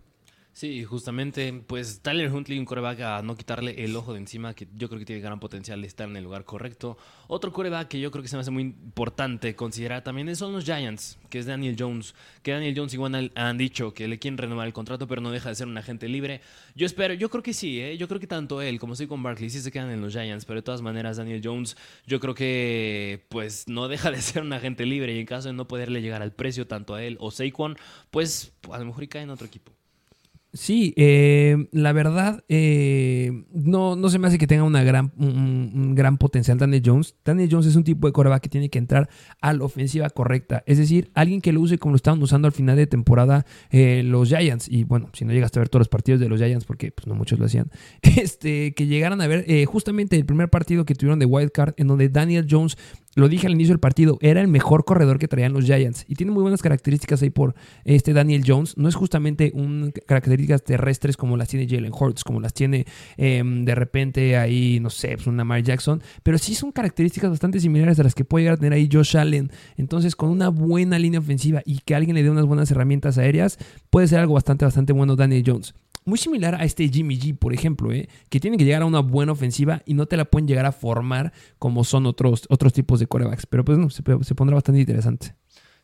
Sí, justamente, pues Tyler Huntley, un coreback a no quitarle el ojo de encima, que yo creo que tiene gran potencial de estar en el lugar correcto. Otro coreback que yo creo que se me hace muy importante considerar también son los Giants, que es Daniel Jones. Que Daniel Jones igual han dicho que le quieren renovar el contrato, pero no deja de ser un agente libre. Yo espero, yo creo que sí, ¿eh? yo creo que tanto él como estoy con Barkley sí se quedan en los Giants, pero de todas maneras Daniel Jones yo creo que pues no deja de ser un agente libre y en caso de no poderle llegar al precio tanto a él o Saquon, pues a lo mejor y cae en otro equipo. Sí, eh, la verdad, eh, no, no se me hace que tenga una gran, un, gran potencial Daniel Jones. Daniel Jones es un tipo de coreback que tiene que entrar a la ofensiva correcta. Es decir, alguien que lo use como lo estaban usando al final de temporada eh, los Giants. Y bueno, si no llegaste a ver todos los partidos de los Giants, porque pues, no muchos lo hacían, este, que llegaran a ver justamente el primer partido que tuvieron de Wild Card, en donde Daniel Jones lo dije al inicio del partido, era el mejor corredor que traían los Giants y tiene muy buenas características ahí por este Daniel Jones. No es justamente un características terrestres como las tiene Jalen Hurts, como las tiene em, de repente ahí, no sé, pues un Lamar Jackson, pero sí son características bastante similares a las que puede llegar a tener ahí Josh Allen. Entonces, con una buena línea ofensiva y que alguien le dé unas buenas herramientas aéreas, puede ser algo bastante, bastante bueno Daniel Jones. Muy similar a este Jimmy G, por ejemplo, ¿eh? que tiene que llegar a una buena ofensiva y no te la pueden llegar a formar como son otros, otros tipos de corebacks. Pero pues no, se, pondrá bastante interesante.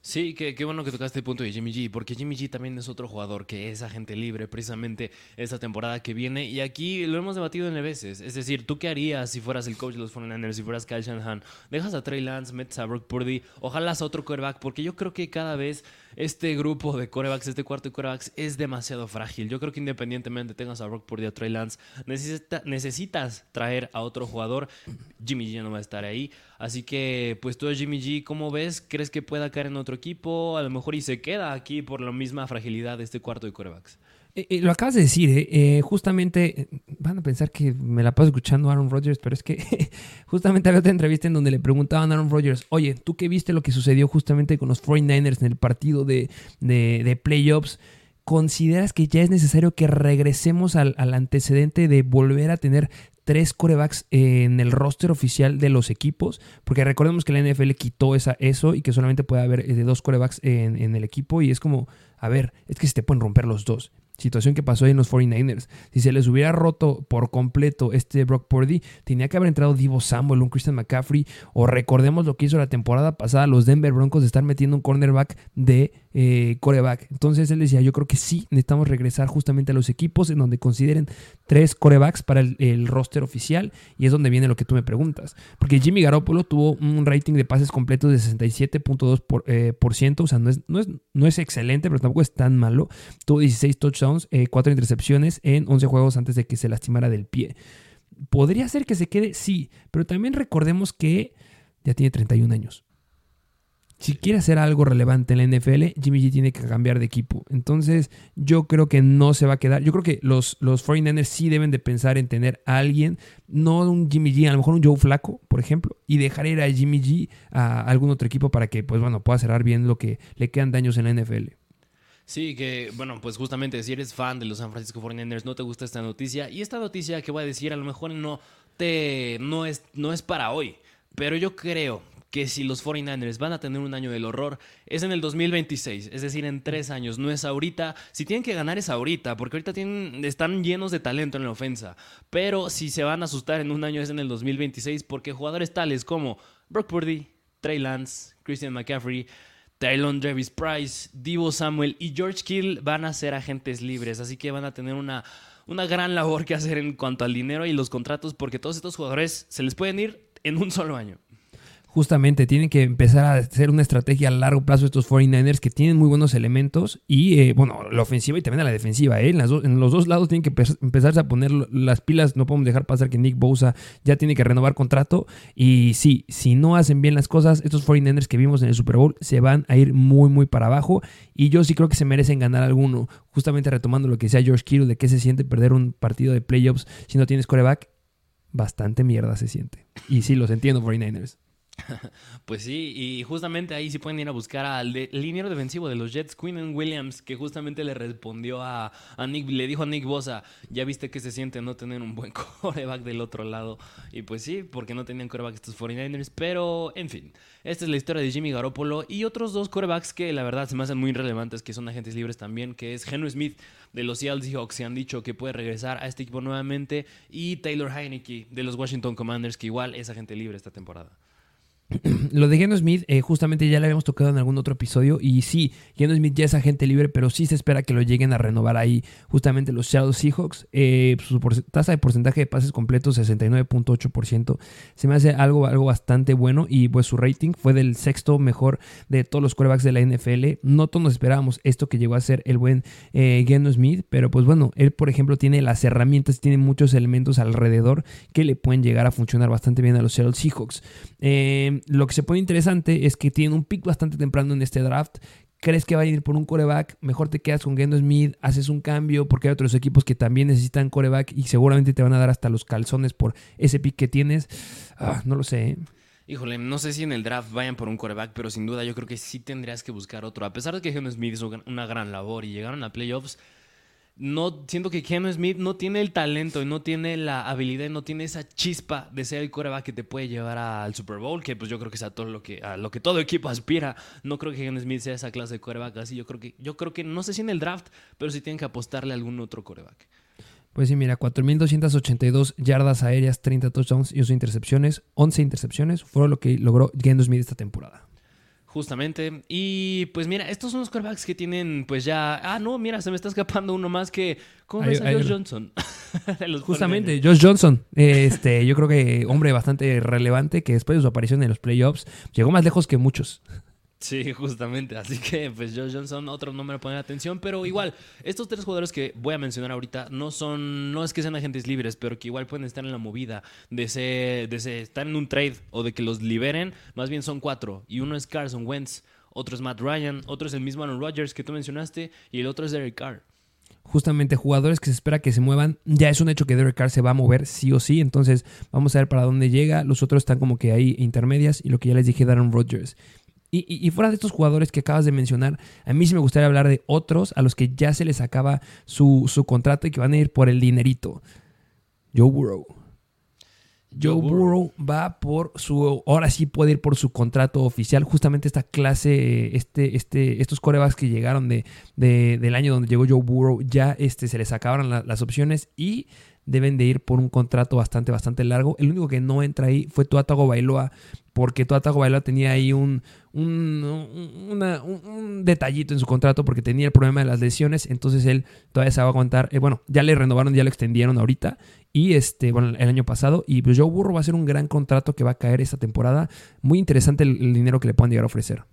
Sí, qué, bueno que tocaste el punto de Jimmy G, porque Jimmy G también es otro jugador que es agente libre precisamente esta temporada que viene. Y aquí lo hemos debatido en veces. Es decir, ¿tú qué harías si fueras el coach de los 49ers, si fueras Kyle Shanahan? ¿Dejas a Trey Lance, metes a Brock Purdy? Ojalá a otro quarterback, porque yo creo que cada vez este grupo de corebacks, este cuarto de corebacks, es demasiado frágil. Yo creo que independientemente tengas a Brock Purdy o Trey Lance, necesitas traer a otro jugador. Jimmy G no va a estar ahí. Así que, pues tú, Jimmy G, ¿cómo ves? ¿Crees que pueda caer en otro equipo? A lo mejor y se queda aquí por la misma fragilidad de este cuarto de corebacks. Eh, eh, lo acabas de decir, ¿eh? justamente van a pensar que me la paso escuchando a Aaron Rodgers, pero es que justamente había otra entrevista en donde le preguntaban a Aaron Rodgers, oye, ¿tú qué viste lo que sucedió justamente con los 49ers en el partido de, de, playoffs? ¿Consideras que ya es necesario que regresemos al, al, antecedente de volver a tener tres corebacks en el roster oficial de los equipos? Porque recordemos que la NFL quitó esa, eso y que solamente puede haber de dos corebacks en, en el equipo y es como, a ver, es que se te pueden romper los dos situación que pasó ahí en los 49ers. Si se les hubiera roto por completo este Brock Purdy, tenía que haber entrado Divo Samuel, un Christian McCaffrey, o recordemos lo que hizo la temporada pasada los Denver Broncos de estar metiendo un cornerback de eh, coreback. Entonces él decía, yo creo que sí, necesitamos regresar justamente a los equipos en donde consideren tres corebacks para el, roster oficial y es donde viene lo que tú me preguntas. Porque Jimmy Garoppolo tuvo un rating de pases completos de 67.2%, por, eh, ciento, o sea, no es, no, es, no es excelente, pero tampoco es tan malo. Tuvo 16 touchdowns, eh, 4 intercepciones en 11 juegos antes de que se lastimara del pie. ¿Podría ser que se quede? Sí, pero también recordemos que ya tiene 31 años si quiere hacer algo relevante en la NFL, Jimmy G tiene que cambiar de equipo. Entonces, yo creo que no se va a quedar. Yo creo que los, los 49ers sí deben de pensar en tener a alguien, no un Jimmy G, a lo mejor un Joe Flaco, por ejemplo, y dejar ir a Jimmy G a algún otro equipo para que, pues bueno, pueda cerrar bien lo que le quedan daños en la NFL. Sí, que bueno, pues justamente si eres fan de los San Francisco 49ers, no te gusta esta noticia. Y esta noticia que voy a decir, a lo mejor no te no es, no es para hoy Pero yo creo que si los 49ers van a tener un año del horror, es en el 2026, es decir, en tres años, no es ahorita. Si tienen que ganar es ahorita, porque ahorita tienen, están llenos de talento en la ofensa. Pero si se van a asustar en un año es en el 2026, porque jugadores tales como Brock Purdy, Trey Lance, Christian McCaffrey, Tylon Travis Price, Divo Samuel y George Kill van a ser agentes libres, así que van a tener una, una gran labor que hacer en cuanto al dinero y los contratos, porque todos estos jugadores se les pueden ir en un solo año justamente tienen que empezar a hacer una estrategia a largo plazo estos 49ers que tienen muy buenos elementos y, eh, bueno, la ofensiva y también la defensiva. ¿eh? En, en, los dos lados tienen que empezarse a poner las pilas. No podemos dejar pasar que Nick Bosa ya tiene que renovar contrato. Y sí, si no hacen bien las cosas, estos 49ers que vimos en el Super Bowl se van a ir muy, muy para abajo. Y yo sí creo que se merecen ganar alguno. Justamente retomando lo que decía George Kittle de qué se siente perder un partido de playoffs si no tienes coreback. Bastante mierda se siente. Y sí, los entiendo, 49ers. Pues sí, y justamente ahí sí pueden ir a buscar al de, liniero defensivo de los Jets, Quinn Williams, que justamente le respondió a, Nick, le dijo a Nick Bosa, ya viste que se siente no tener un buen coreback del otro lado. Y pues sí, porque no tenían coreback estos 49ers, pero en fin, esta es la historia de Jimmy Garoppolo y otros dos corebacks que la verdad se me hacen muy relevantes, que son agentes libres también, que es Henry Smith de los Seattle Seahawks, se han dicho que puede regresar a este equipo nuevamente, y Taylor Heineke de los Washington Commanders, que igual es agente libre esta temporada. Lo de Geno Smith, eh, justamente ya le habíamos tocado en algún otro episodio. Y sí, Geno Smith ya es agente libre, pero sí se espera que lo lleguen a renovar ahí, justamente los Seattle Seahawks. Eh, su tasa de porcentaje de pases completos, 69.8%. Se me hace algo, algo bastante bueno. Y pues su rating fue del sexto mejor de todos los quarterbacks de la NFL. No todos nos esperábamos esto que llegó a ser el buen eh, Geno Smith, pero pues bueno, él, por ejemplo, tiene las herramientas, tiene muchos elementos alrededor que le pueden llegar a funcionar bastante bien a los Seattle Seahawks. Eh lo que se pone interesante es que tiene un pick bastante temprano en este draft. ¿Crees que va a ir por un coreback? Mejor te quedas con Gendo Smith, haces un cambio porque hay otros equipos que también necesitan coreback y seguramente te van a dar hasta los calzones por ese pick que tienes. Ah, no lo sé. ¿eh? Híjole, no sé si en el draft vayan por un coreback, pero sin duda yo creo que sí tendrías que buscar otro. A pesar de que Geno Smith hizo una gran labor y llegaron a playoffs, no siento que Ken Smith no tiene el talento y no tiene la habilidad y no tiene esa chispa de ser el coreback que te puede llevar al Super Bowl, que pues yo creo que es a todo lo que a lo que todo equipo aspira. No creo que Ken Smith sea esa clase de coreback así. Yo creo que yo creo que no sé si en el draft, pero sí tienen que apostarle a algún otro coreback. Pues sí, mira, 4.282 yardas aéreas, 30 touchdowns y 11 intercepciones. 11 intercepciones fueron lo que logró Geno Smith esta temporada. Justamente. Y pues mira, estos son los quarterbacks que tienen, pues ya. Ah, no, mira, se me está escapando uno más que. ¿Cómo ves a Josh Johnson? Justamente, Josh Johnson. Este, yo creo que hombre bastante relevante que después de su aparición en los playoffs llegó más lejos que muchos. Sí, justamente. Así que, pues, Josh Johnson, otro nombre a poner atención. Pero igual, estos tres jugadores que voy a mencionar ahorita no son, no es que sean agentes libres, pero que igual pueden estar en la movida de, ser, de estar en un trade o de que los liberen. Más bien son cuatro. Y uno es Carson Wentz, otro es Matt Ryan, otro es el mismo Aaron Rodgers que tú mencionaste, y el otro es Derek Carr justamente jugadores que se espera que se muevan. Ya es un hecho que Derek Carr se va a mover sí o sí. Entonces vamos a ver para dónde llega. Los otros están como que ahí intermedias. Y lo que ya les dije de Aaron Rodgers. Y, fuera de estos jugadores que acabas de mencionar, a mí sí me gustaría hablar de otros a los que ya se les acaba su, contrato y que van a ir por el dinerito. Joe Burrow. Joe Burrow va por su. Ahora sí puede ir por su contrato oficial. Justamente esta clase, este, este, estos corebacks que llegaron de, del año donde llegó Joe Burrow, ya este, se les acabaron las opciones y deben de ir por un contrato bastante, bastante largo. El único que no entra ahí fue Tuatago Bailoa, porque Tuatago Bailoa tenía ahí un, un, detallito en su contrato porque tenía el problema de las lesiones, entonces él todavía se va a aguantar. Eh, bueno, ya le renovaron, ya lo extendieron ahorita y este, bueno, el año pasado. Y pues Joe Burro va a ser un gran contrato que va a caer esta temporada. Muy interesante el dinero que le puedan llegar a ofrecer.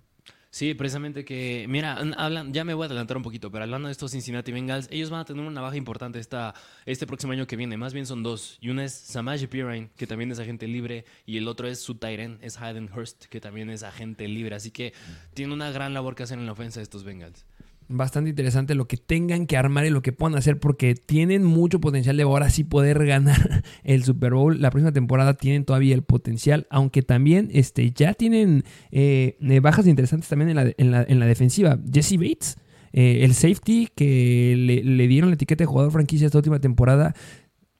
Sí, precisamente que, mira, hablan, ya me voy a adelantar un poquito, pero hablando de estos Cincinnati Bengals, ellos van a tener una baja importante esta, este próximo año que viene. Más bien son dos. Y una es Samaje Pirine, que también es agente libre, y el otro es su Tyren, es Hayden Hurst, que también es agente libre. Así que tiene una gran labor que hacer en la ofensa de estos Bengals bastante interesante lo que tengan que armar y lo que puedan hacer porque tienen mucho potencial de ahora sí poder ganar el Super Bowl. La próxima temporada tienen todavía el potencial, aunque también este, ya tienen eh, eh, bajas interesantes también en la, en la, en la defensiva. Jesse Bates, eh, el safety que le, le, dieron la etiqueta de jugador franquicia esta última temporada,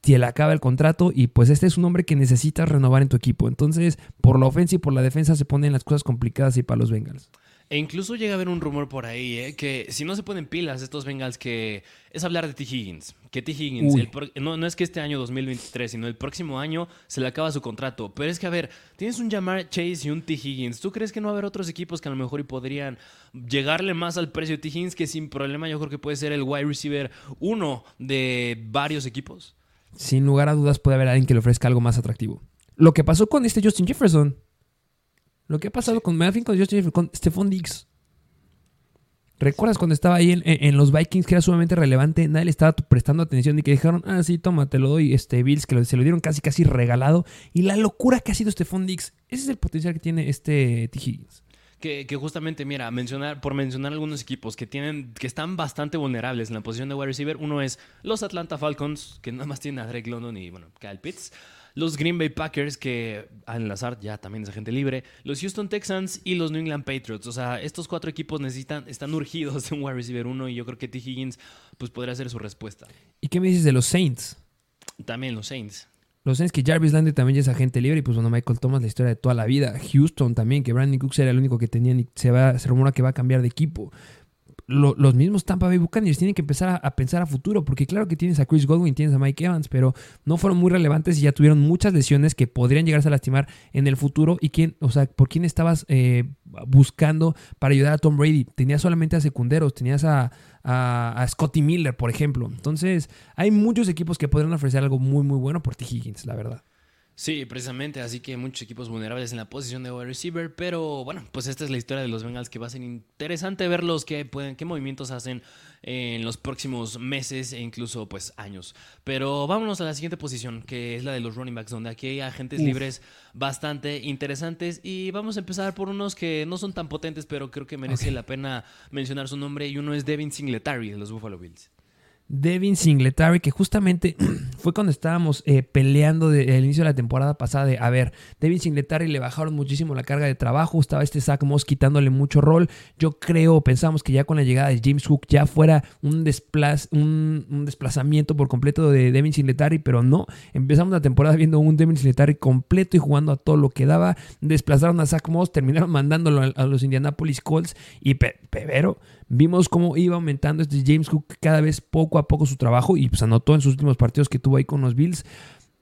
te le acaba el contrato y pues este es un hombre que necesitas renovar en tu equipo. Entonces, por la ofensa y por la defensa se ponen las cosas complicadas y para los Bengals. E incluso llega a haber un rumor por ahí, ¿eh? que si no se ponen pilas estos Bengals, que es hablar de T. Higgins. Que T. Higgins, no, no, es que este año 2023, sino el próximo año se le acaba su contrato. Pero es que, a ver, tienes un Jamar Chase y un T. Higgins. ¿Tú crees que no va a haber otros equipos que a lo mejor y podrían llegarle más al precio de T. Higgins, que sin problema yo creo que puede ser el wide receiver uno de varios equipos? Sin lugar a dudas puede haber alguien que le ofrezca algo más atractivo. Lo que pasó con este Justin Jefferson. Lo que ha pasado con Melvin, con Justin con Stephon Diggs. ¿Recuerdas cuando estaba ahí en, los Vikings que era sumamente relevante? Nadie le estaba prestando atención y que dijeron, ah, sí, toma, te lo doy, este Bills, que se lo dieron casi, casi regalado. Y la locura que ha sido Stephon Diggs. Ese es el potencial que tiene este T. Higgins. Que, justamente, mira, mencionar, por mencionar algunos equipos que tienen, que están bastante vulnerables en la posición de wide receiver, uno es los Atlanta Falcons, que nada más tienen a Drake London y, bueno, Kyle Pitts los Green Bay Packers, que al enlazar ya también es agente libre, los Houston Texans y los New England Patriots. O sea, estos cuatro equipos necesitan, están urgidos de un wide receiver uno y yo creo que T. Higgins pues, podría ser su respuesta. ¿Y qué me dices de los Saints? También los Saints. Los Saints que Jarvis Landry también ya es agente libre y pues bueno, Michael Thomas la historia de toda la vida. Houston también, que Brandon Cooks era el único que tenían y se, va, se rumora que va a cambiar de equipo los mismos Tampa Bay Buccaneers tienen que empezar a, pensar a futuro, porque claro que tienes a Chris Godwin, tienes a Mike Evans, pero no fueron muy relevantes y ya tuvieron muchas lesiones que podrían llegarse a lastimar en el futuro. ¿Y quién, o sea, por quién estabas eh, buscando para ayudar a Tom Brady? Tenías solamente a secunderos, tenías a, a, Scotty Miller, por ejemplo. Entonces, hay muchos equipos que podrían ofrecer algo muy, muy bueno por T. Higgins, la verdad. Sí, precisamente, así que muchos equipos vulnerables en la posición de wide receiver, pero bueno, pues esta es la historia de los Bengals que va a ser interesante verlos, qué, pueden, qué movimientos hacen en los próximos meses e incluso pues años. Pero vámonos a la siguiente posición, que es la de los running backs, donde aquí hay agentes libres bastante interesantes y vamos a empezar por unos que no son tan potentes, pero creo que merece la pena mencionar su nombre y uno es Devin Singletary de los Buffalo Bills. Devin Singletary, que justamente fue cuando estábamos eh, peleando el inicio de la temporada pasada de, a ver, Devin Singletary le bajaron muchísimo la carga de trabajo, estaba este Zach Moss quitándole mucho rol. Yo creo, pensamos que ya con la llegada de James Hook ya fuera un, desplazamiento por completo de Devin Singletary, pero no. Empezamos la temporada viendo un Devin Singletary completo y jugando a todo lo que daba. Desplazaron a Zach Moss, terminaron mandándolo a, los Indianapolis Colts y Pevero Vimos cómo iba aumentando este James Cook cada vez poco a poco su trabajo y pues anotó en sus últimos partidos que tuvo ahí con los Bills.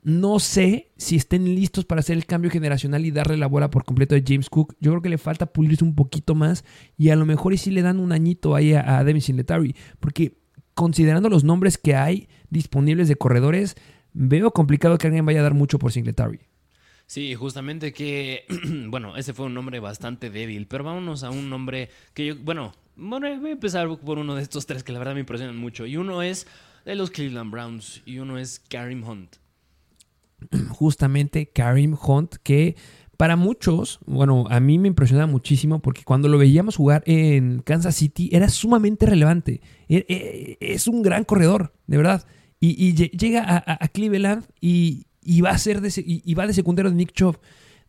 No sé si estén listos para hacer el cambio generacional y darle la bola por completo a James Cook. Yo creo que le falta pulirse un poquito más y a lo mejor y si le dan un añito ahí a, a Devin Singletary. Porque considerando los nombres que hay disponibles de corredores, veo complicado que alguien vaya a dar mucho por Singletary. Sí, justamente que, bueno, ese fue un nombre bastante débil, pero vámonos a un nombre que yo, bueno, bueno, voy a empezar por uno de estos tres que la verdad me impresionan mucho. Y uno es de los Cleveland Browns y uno es Karim Hunt. Justamente Karim Hunt, que para muchos, bueno, a mí me impresiona muchísimo porque cuando lo veíamos jugar en Kansas City era sumamente relevante. E, e, es un gran corredor, de verdad. Y, llega a, Cleveland y, va a ser de, y va de secundario de Nick Chubb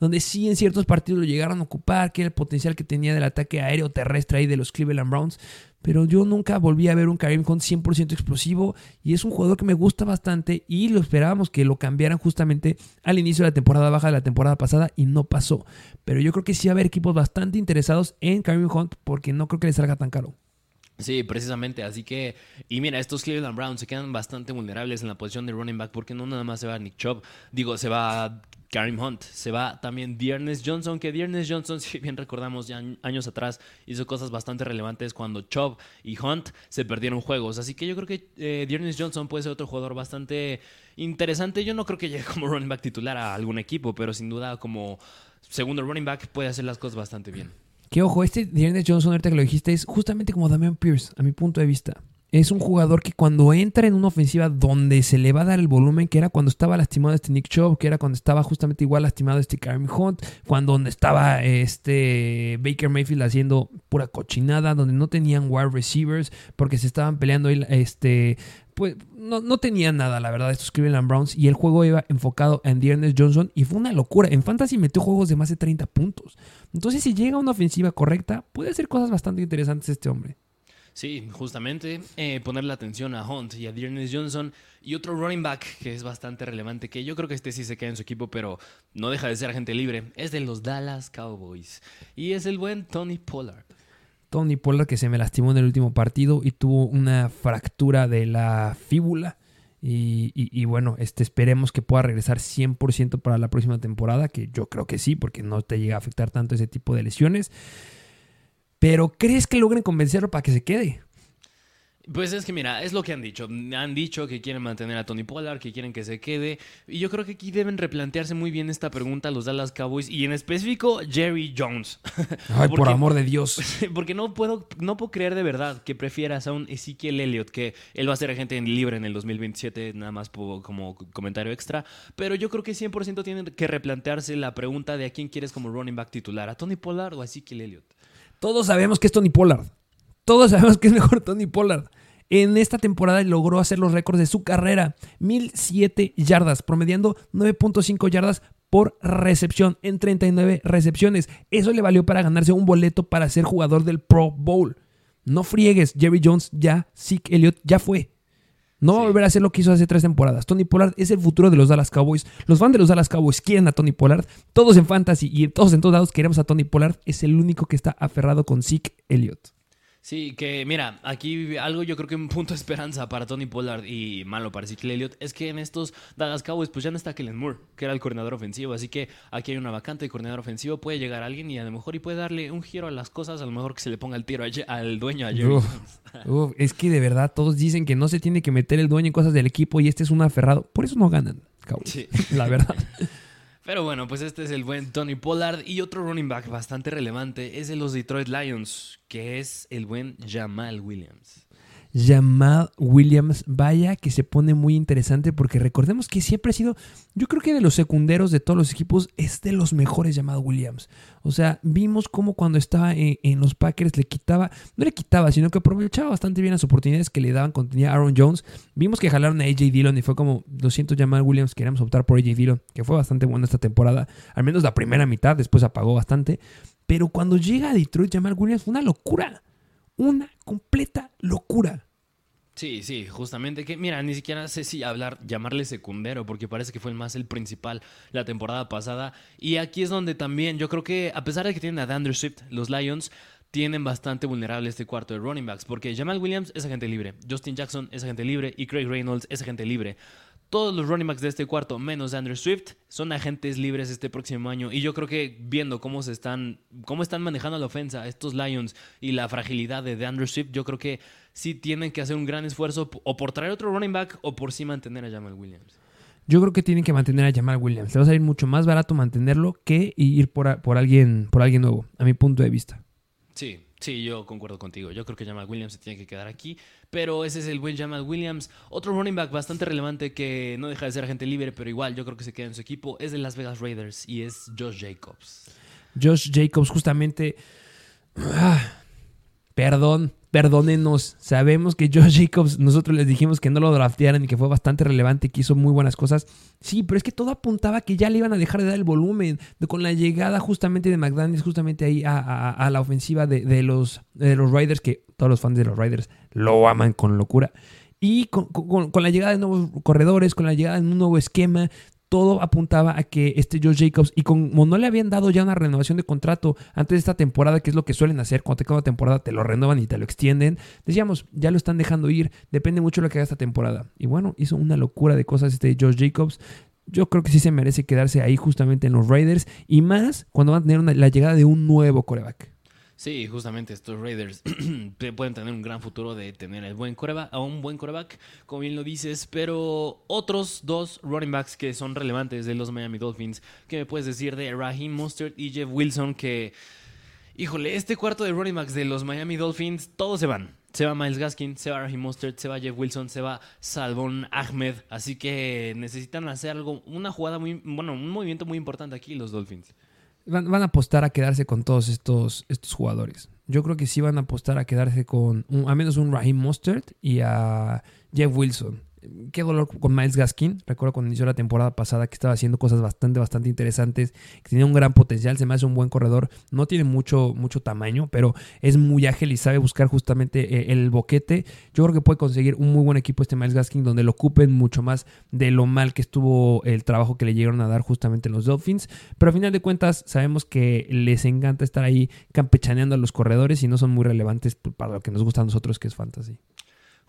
donde sí en ciertos partidos lo llegaron a ocupar, que era el potencial que tenía del ataque aéreo terrestre ahí de los Cleveland Browns. Pero yo nunca volví a ver un Karim Hunt 100% explosivo y es un jugador que me gusta bastante y lo esperábamos que lo cambiaran justamente al inicio de la temporada baja de la temporada pasada y no pasó. Pero yo creo que sí va a haber equipos bastante interesados en Karim Hunt porque no creo que le salga tan caro. Sí, precisamente. Así que, y mira, estos Cleveland Browns se quedan bastante vulnerables en la posición de running back porque no nada más se va Nick Chubb, digo, se va Karim Hunt. Se va también Dearness Johnson, que Dearness Johnson, si bien recordamos ya años atrás, hizo cosas bastante relevantes cuando Chubb y Hunt se perdieron juegos. Así que yo creo que eh, Dearness Johnson puede ser otro jugador bastante interesante. Yo no creo que llegue como running back titular a algún equipo, pero sin duda como segundo running back puede hacer las cosas bastante bien. Que ojo, este Dearness Johnson, ahorita que lo dijiste, es justamente como Damian Pierce, a mi punto de vista es un jugador que cuando entra en una ofensiva donde se le va a dar el volumen, que era cuando estaba lastimado este Nick Chubb, que era cuando estaba justamente igual lastimado este Karim Hunt, cuando donde estaba este Baker Mayfield haciendo pura cochinada, donde no tenían wide receivers, porque se estaban peleando este pues no, no nada, la verdad, estos Cleveland Browns. Y el juego iba enfocado en Dearness Johnson. Y fue una locura. En Fantasy metió juegos de más de 30 puntos. Entonces, si llega una ofensiva correcta, puede hacer cosas bastante interesantes este hombre. Sí, justamente eh, ponerle atención a Hunt y a Dearness Johnson y otro running back que es bastante relevante, que yo creo que este sí se queda en su equipo, pero no deja de ser agente libre, es de los Dallas Cowboys y es el buen Tony Pollard. Tony Pollard que se me lastimó en el último partido y tuvo una fractura de la fíbula. Y, y- bueno, este, esperemos que pueda regresar 100% para la próxima temporada, que yo creo que sí, porque no te llega a afectar tanto ese tipo de lesiones. Pero ¿crees que logren convencerlo para que se quede? Pues es que mira, es lo que han dicho. Han dicho que quieren mantener a Tony Pollard, que quieren que se quede. Y yo creo que aquí deben replantearse muy bien esta pregunta los Dallas Cowboys y en específico Jerry Jones. Ay, por amor de Dios. Porque no puedo, no puedo creer de verdad que prefieras a un Ezekiel Elliott, que él va a ser agente libre en el 2027, nada más como comentario extra. Pero yo creo que 100% tienen que replantearse la pregunta de a quién quieres como running back titular, a Tony Pollard o a Ezekiel Elliott. Todos sabemos que es Tony Pollard. Todos sabemos que es mejor Tony Pollard. En esta temporada logró hacer los récords de su carrera. 1007 yardas, promediando 9.5 yardas por recepción en 39 recepciones. Eso le valió para ganarse un boleto para ser jugador del Pro Bowl. No friegues, Jerry Jones ya, Zeke Elliott ya fue. No va a volver a hacer lo que hizo hace tres temporadas. Tony Pollard es el futuro de los Dallas Cowboys. Los fans de los Dallas Cowboys quieren a Tony Pollard. Todos en fantasy y todos en todos lados queremos a Tony Pollard. Es el único que está aferrado con Zeke Elliott. Sí, que mira, aquí algo yo creo que un punto de esperanza para Tony Pollard y malo para Ezekiel Elliott es que en estos Dallas Cowboys pues ya no está Kellen Moore, que era el coordinador ofensivo, así que aquí hay una vacante de coordinador ofensivo, puede llegar alguien y a lo mejor y puede darle un giro a las cosas, a lo mejor que se le ponga el tiro a al dueño, a Jerry. Uf, es que de verdad todos dicen que no se tiene que meter el dueño en cosas del equipo y este es un aferrado. Por eso no ganan, Cowboys. Sí. La verdad. Pero bueno, pues este es el buen Tony Pollard y otro running back bastante relevante es de los Detroit Lions, que es el buen Jamal Williams. Jamal Williams, vaya que se pone muy interesante porque recordemos que siempre ha sido, yo creo que de los secunderos de todos los equipos es de los mejores Jamal Williams. O sea, vimos cómo cuando estaba en, en los Packers le quitaba, no le quitaba, sino que aprovechaba bastante bien las oportunidades que le daban cuando tenía Aaron Jones. Vimos que jalaron a AJ Dillon y fue como, lo siento Williams, queremos optar por AJ Dillon, que fue bastante bueno esta temporada, al menos la primera mitad, después apagó bastante. Pero cuando llega a Detroit, Jamal Williams fue una locura. Una completa locura. Sí, sí, justamente que, mira, ni siquiera sé si hablar, llamarle secundero, porque parece que fue el más el principal la temporada pasada. Y aquí es donde también yo creo que, a pesar de que tienen a DeAndre Swift, los Lions tienen bastante vulnerable este cuarto de running backs, porque Jamal Williams es agente libre, Justin Jackson es agente libre y Craig Reynolds es agente libre. Todos los running backs de este cuarto, menos Andrew Swift, son agentes libres este próximo año. Y yo creo que viendo cómo se están, cómo están manejando la ofensa estos Lions y la fragilidad de Andrew Swift, yo creo que sí tienen que hacer un gran esfuerzo o por traer otro running back o por sí mantener a Jamal Williams. Yo creo que tienen que mantener a Jamal Williams. Le va a salir mucho más barato mantenerlo que ir por, a- por, alguien, por alguien nuevo, a mi punto de vista. Sí, sí, yo concuerdo contigo. Yo creo que Jamal Williams se tiene que quedar aquí. Pero ese es el buen Jamal Williams. Otro running back bastante relevante que no deja de ser agente libre, pero igual yo creo que se queda en su equipo, es de Las Vegas Raiders y es Josh Jacobs. Josh Jacobs, justamente. Perdón, perdónenos. Sabemos que Josh Jacobs, nosotros les dijimos que no lo draftearan y que fue bastante relevante, que hizo muy buenas cosas. Sí, pero es que todo apuntaba que ya le iban a dejar de dar el volumen. Con la llegada justamente de McDaniels, justamente ahí a, a- a la ofensiva de, los, de los Raiders, que todos los fans de los Raiders lo aman con locura. Y con la llegada de nuevos corredores, con la llegada de un nuevo esquema, todo apuntaba a que este Josh Jacobs, y como no le habían dado ya una renovación de contrato antes de esta temporada, que es lo que suelen hacer, cuando te acaba una temporada te lo renuevan y te lo extienden, decíamos, ya lo están dejando ir, depende mucho de lo que haga esta temporada. Y bueno, hizo una locura de cosas este Josh Jacobs. Yo creo que sí se merece quedarse ahí justamente en los Raiders, y más cuando van a tener la llegada de un nuevo coreback. Sí, justamente estos Raiders pueden tener un gran futuro de tener el buen coreback, a un buen coreback, como bien lo dices, pero otros dos running backs que son relevantes de los Miami Dolphins, ¿qué me puedes decir de Raheem Mostert y Jeff Wilson? Que, híjole, este cuarto de running backs de los Miami Dolphins, todos se van. Se va Miles Gaskin, se va Raheem Mostert, se va Jeff Wilson, se va Salvon Ahmed, así que necesitan hacer algo, una jugada muy, bueno, un movimiento muy importante aquí los Dolphins. Van, a apostar a quedarse con todos estos, estos jugadores. Yo creo que sí van a apostar a quedarse con un- a menos un Raheem Mostert y a Jeff Wilson. Qué dolor con Miles Gaskin. Recuerdo cuando inició la temporada pasada que estaba haciendo cosas bastante, bastante interesantes, que tenía un gran potencial, se me hace un buen corredor. No tiene mucho, mucho tamaño, pero es muy ágil y sabe buscar justamente eh, el boquete. Yo creo que puede conseguir un muy buen equipo este Miles Gaskin donde lo ocupen mucho más de lo mal que estuvo el trabajo que le llegaron a dar justamente los Dolphins. Pero a final de cuentas sabemos que les encanta estar ahí campechaneando a los corredores y no son muy relevantes para lo que nos gusta a nosotros que es fantasy.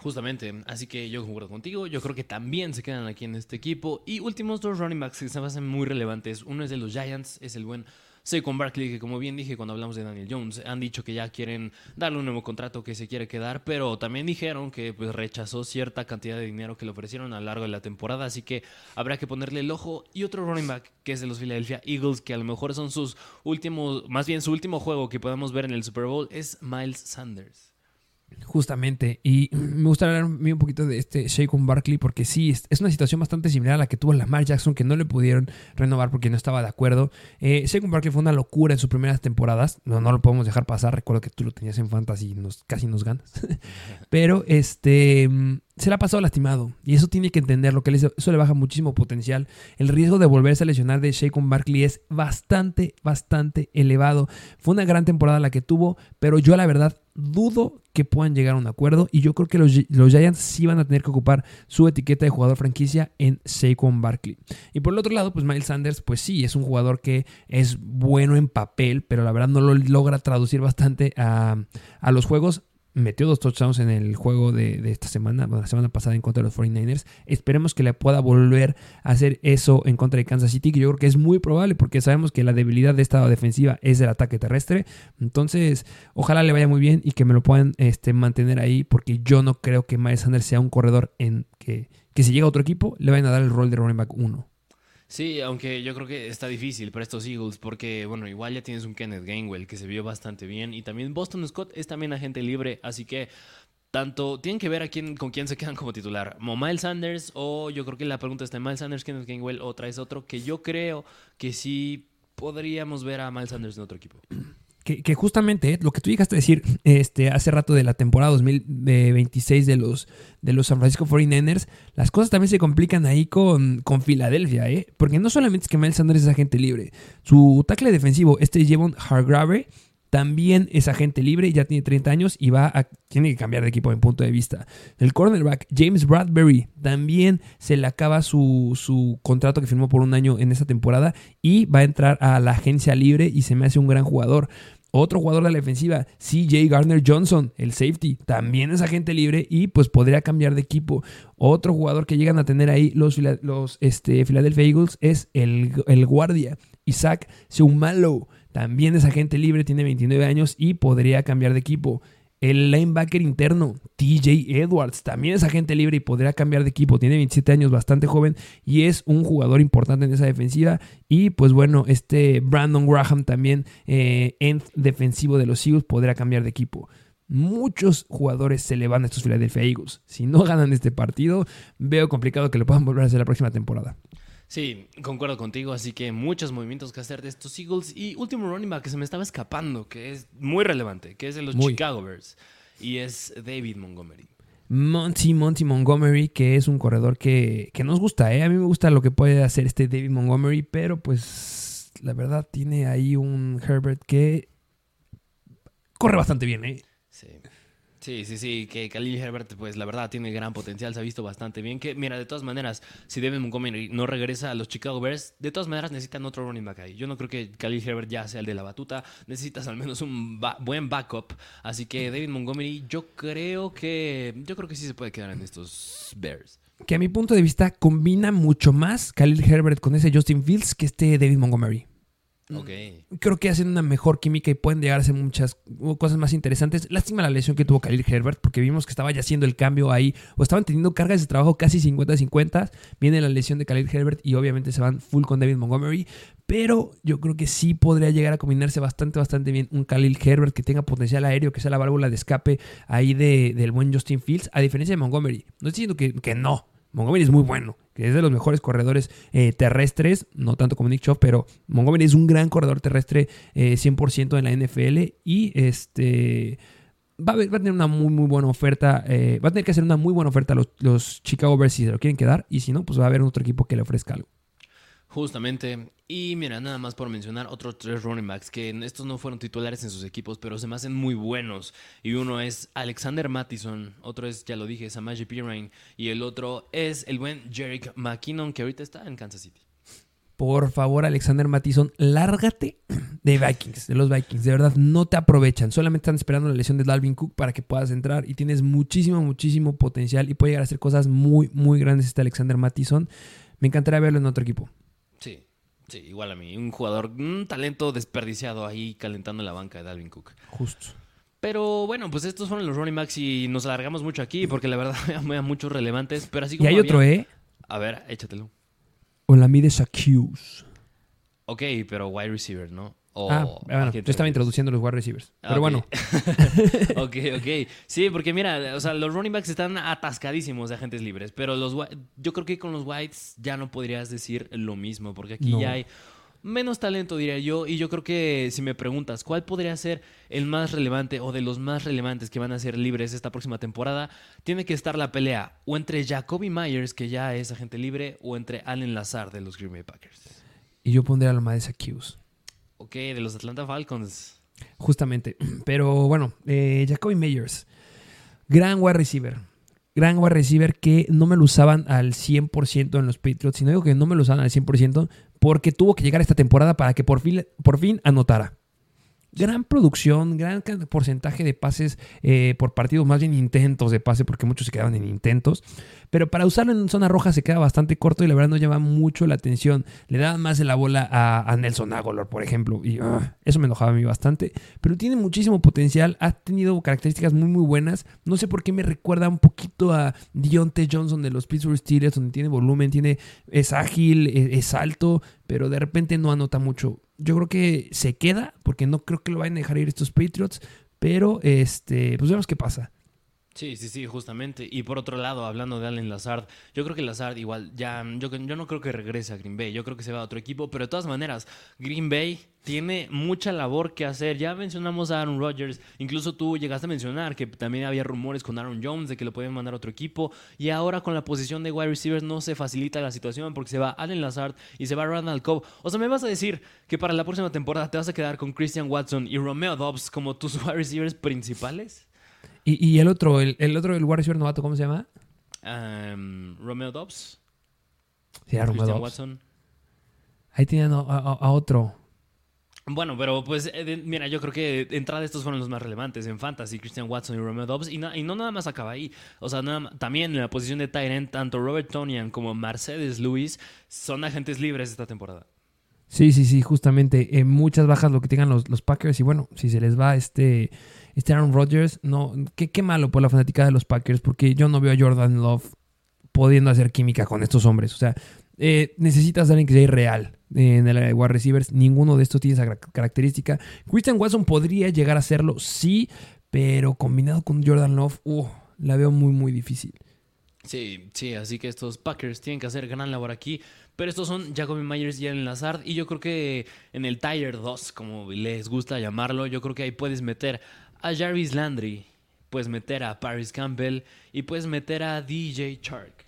Justamente, así que yo concuerdo contigo. Yo creo que también se quedan aquí en este equipo. Y últimos dos running backs que se me hacen muy relevantes. Uno es de los Giants, es el buen Saquon Barkley, que como bien dije cuando hablamos de Daniel Jones, han dicho que ya quieren darle un nuevo contrato que se quiere quedar, pero también dijeron que pues, rechazó cierta cantidad de dinero que le ofrecieron a lo largo de la temporada, así que habrá que ponerle el ojo. Y otro running back que es de los Philadelphia Eagles, que a lo mejor son sus últimos, más bien su último juego que podemos ver en el Super Bowl, es Miles Sanders. Justamente, y me gustaría hablar un poquito de este Shaquon Barkley porque sí, es una situación bastante similar a la que tuvo Lamar Jackson que no le pudieron renovar porque no estaba de acuerdo. Eh, Barkley fue una locura en sus primeras temporadas, no, no lo podemos dejar pasar, recuerdo que tú lo tenías en Fantasy y nos, casi nos ganas, pero este se la ha pasado lastimado. Y eso tiene que entenderlo, que eso le baja muchísimo potencial. El riesgo de volverse a lesionar de Shaquon Barkley es bastante, bastante elevado. Fue una gran temporada la que tuvo, pero yo la verdad dudo que puedan llegar a un acuerdo. Y yo creo que los, Giants sí van a tener que ocupar su etiqueta de jugador franquicia en Shaquon Barkley. Y por el otro lado, pues Miles Sanders, pues sí, es un jugador que es bueno en papel, pero la verdad no lo logra traducir bastante a los juegos metió dos touchdowns en el juego de, esta semana, la semana pasada en contra de los 49ers. Esperemos que le pueda volver a hacer eso en contra de Kansas City, que yo creo que es muy probable porque sabemos que la debilidad de esta defensiva es el ataque terrestre. Entonces, ojalá le vaya muy bien y que me lo puedan este, mantener ahí porque yo no creo que Miles Sanders sea un corredor en que, que si llega a otro equipo le vayan a dar el rol de running back 1. Sí, aunque yo creo que está difícil para estos Eagles porque, bueno, igual ya tienes un Kenneth Gainwell que se vio bastante bien y también Boston Scott es también agente libre, así que tanto tienen que ver a quién, con quién se quedan como titular. ¿O Miles Sanders o yo creo que la pregunta está en Miles Sanders, Kenneth Gainwell o traes otro que yo creo que sí podríamos ver a Miles Sanders en otro equipo que, justamente eh, lo que tú llegaste a decir este, hace rato de la temporada 2026 de los, de los San Francisco 49ers, las cosas también se complican ahí con, con Filadelfia, ¿eh? Porque no solamente es que Miles Sanders es agente libre, su tackle defensivo, este Jevon Hargrave, también es agente libre, ya tiene 30 años y va a, tiene que cambiar de equipo en punto de vista. El cornerback James Bradbury también se le acaba su, su, contrato que firmó por un año en esta temporada y va a entrar a la agencia libre y se me hace un gran jugador. Otro jugador de la defensiva, CJ Gardner Johnson, el safety, también es agente libre y pues podría cambiar de equipo. Otro jugador que llegan a tener ahí los, este, Philadelphia Eagles es el, el guardia, Isaac Seumalo. También es agente libre, tiene 29 años y podría cambiar de equipo. El linebacker interno, TJ Edwards, también es agente libre y podría cambiar de equipo. Tiene 27 años, bastante joven y es un jugador importante en esa defensiva. Y pues bueno, este Brandon Graham también eh, en defensivo de los Eagles podría cambiar de equipo. Muchos jugadores se le van a estos Philadelphia Eagles. Si no ganan este partido, veo complicado que lo puedan volver a hacer la próxima temporada. Sí, concuerdo contigo, así que muchos movimientos que hacer de estos Eagles. Y último running back que se me estaba escapando, que es muy relevante, que es de los Chicago Bears, y es David Montgomery. Monty, Monty Montgomery, que es un corredor que, que nos gusta, ¿eh? A mí me gusta lo que puede hacer este David Montgomery, pero pues la verdad tiene ahí un Herbert que corre bastante bien, ¿eh? Sí. Sí, sí, que Khalil Herbert, pues la verdad tiene gran potencial, se ha visto bastante bien. Que mira, de todas maneras, si Devin Montgomery no regresa a los Chicago Bears, de todas maneras necesitan otro running back ahí. Yo no creo que Khalil Herbert ya sea el de la batuta, necesitas al menos un buen backup. Así que David Montgomery, yo creo que, yo creo que sí se puede quedar en estos Bears. Que a mi punto de vista combina mucho más Khalil Herbert con ese Justin Fields que este David Montgomery. Mm. Creo que hacen una mejor química y pueden llegar a hacer muchas cosas más interesantes. Lástima la lesión que tuvo Khalil Herbert, porque vimos que estaba ya haciendo el cambio ahí, o estaban teniendo cargas de trabajo casi 50-50. Viene la lesión de Khalil Herbert y obviamente se van full con David Montgomery. Pero yo creo que sí podría llegar a combinarse bastante, bastante bien un Khalil Herbert que tenga potencial aéreo, que sea la válvula de escape ahí del buen Justin Fields, a diferencia de Montgomery. No estoy diciendo que, que no, Montgomery es muy bueno, que es de los mejores corredores eh, terrestres, no tanto como Nick Chubb, pero Montgomery es un gran corredor terrestre 100% eh, en la NFL y este va a, tener una muy, muy buena oferta. Eh, va a tener que hacer una muy buena oferta a los, los Chicago Bears si se lo quieren quedar. Y si no, pues va a haber otro equipo que le ofrezca algo. Justamente. Y mira, nada más por mencionar otros tres running backs que estos no fueron titulares en sus equipos, pero se me hacen muy buenos. Y uno es Alexander Mattison, otro es, ya lo dije, Samaje Pirine, y el otro es el buen Jerick McKinnon, que ahorita está en Kansas City. Por favor, Alexander Mattison, lárgate de Vikings, de los Vikings. De verdad, no te aprovechan. Solamente están esperando la lesión de Dalvin Cook para que puedas entrar. Y tienes muchísimo, muchísimo potencial. Y puede llegar a hacer cosas muy, muy grandes este Alexander Mattison. Me encantaría verlo en otro equipo. Sí, sí, igual a mí. Un jugador, un talento desperdiciado ahí calentando la banca de Dalvin Cook. Justo. Pero bueno, pues estos fueron los running backs y nos alargamos mucho aquí porque la verdad hay muchos relevantes. Pero así como y hay otro, ¿eh? A ver, échatelo. Olamide Accuse. Ok, pero wide receiver, ¿no? Ah, bueno, yo estaba introduciendo los wide receivers. Pero bueno. ok, ok. Sí, porque mira, o sea, los running backs están atascadísimos de agentes libres, pero los yo creo que con los whites ya no podrías decir lo mismo, porque aquí ya hay menos talento, diría yo. Y yo creo que si me preguntas cuál podría ser el más relevante o de los más relevantes que van a ser libres esta próxima temporada, tiene que estar la pelea o entre Jacoby Myers, que ya es agente libre, o entre Allen Lazar de los Green Bay Packers. Y yo pondría a la Madesa Hughes. Ok, de los Atlanta Falcons. Justamente. Pero bueno, eh, Jacoby Myers. Gran wide receiver gran wide receiver que no me lo usaban al 100% en los Patriots. Y no digo que no me lo usaban al 100% porque tuvo que llegar esta temporada para que por fin, por fin anotara gran producción, gran porcentaje de pases eh, por partido, más bien intentos de pase, porque muchos se quedaban en intentos. Pero para usarlo en zona roja se queda bastante corto y la verdad no llama mucho la atención. Le daban más de la bola a, Nelson Aguilar, por ejemplo, y ah, eso me enojaba a mí bastante. Pero tiene muchísimo potencial, ha tenido características muy, muy buenas. No sé por qué me recuerda un poquito a Dionte Johnson de los Pittsburgh Steelers, donde tiene volumen, tiene, es ágil, e, es alto, pero de repente no anota mucho yo creo que se queda, porque no creo que lo vayan a dejar ir estos Patriots, pero este, pues vemos qué pasa. Sí, sí, sí, justamente. Y por otro lado, hablando de Allen Lazard, yo creo que Lazard igual ya, yo, yo no creo que regrese a Green Bay, yo creo que se va a otro equipo, pero de todas maneras, Green Bay tiene mucha labor que hacer. Ya mencionamos a Aaron Rodgers, incluso tú llegaste a mencionar que también había rumores con Aaron Jones de que lo pueden mandar a otro equipo, y ahora con la posición de wide receivers no se facilita la situación porque se va Allen Lazard y se va Randall Cobb. O sea, ¿me vas a decir que para la próxima temporada te vas a quedar con Christian Watson y Romeo Dobbs como tus wide receivers principales? Y, el otro, el, el otro, el wide novato, ¿cómo se llama? Um, Romeo Dobbs. Sí, a Romeo Dobbs. Watson. Ahí tienen a, otro. Bueno, pero pues eh, mira, yo creo que de entrada estos fueron los más relevantes en Fantasy, Christian Watson y Romeo Dobbs, y, y no nada más acaba ahí. O sea, también en la posición de Tyrant, tanto Robert Tonian como Mercedes Lewis son agentes libres esta temporada. Sí, sí, sí, justamente. En muchas bajas lo que tengan los, los Packers, y bueno, si se les va este este Aaron Rodgers, no, qué, qué malo por la fanática de los Packers, porque yo no veo a Jordan Love pudiendo hacer química con estos hombres. O sea, eh, necesitas alguien que sea irreal en el wide receivers. Ninguno de estos tiene esa característica. Christian Watson podría llegar a hacerlo, sí, pero combinado con Jordan Love, uh, la veo muy, muy difícil. Sí, sí, así que estos Packers tienen que hacer gran labor aquí. Pero estos son Jacoby Myers y Allen Lazard. Y yo creo que en el Tier 2, como les gusta llamarlo, yo creo que ahí puedes meter a Jarvis Landry, puedes meter a Paris Campbell y puedes meter a DJ Chark.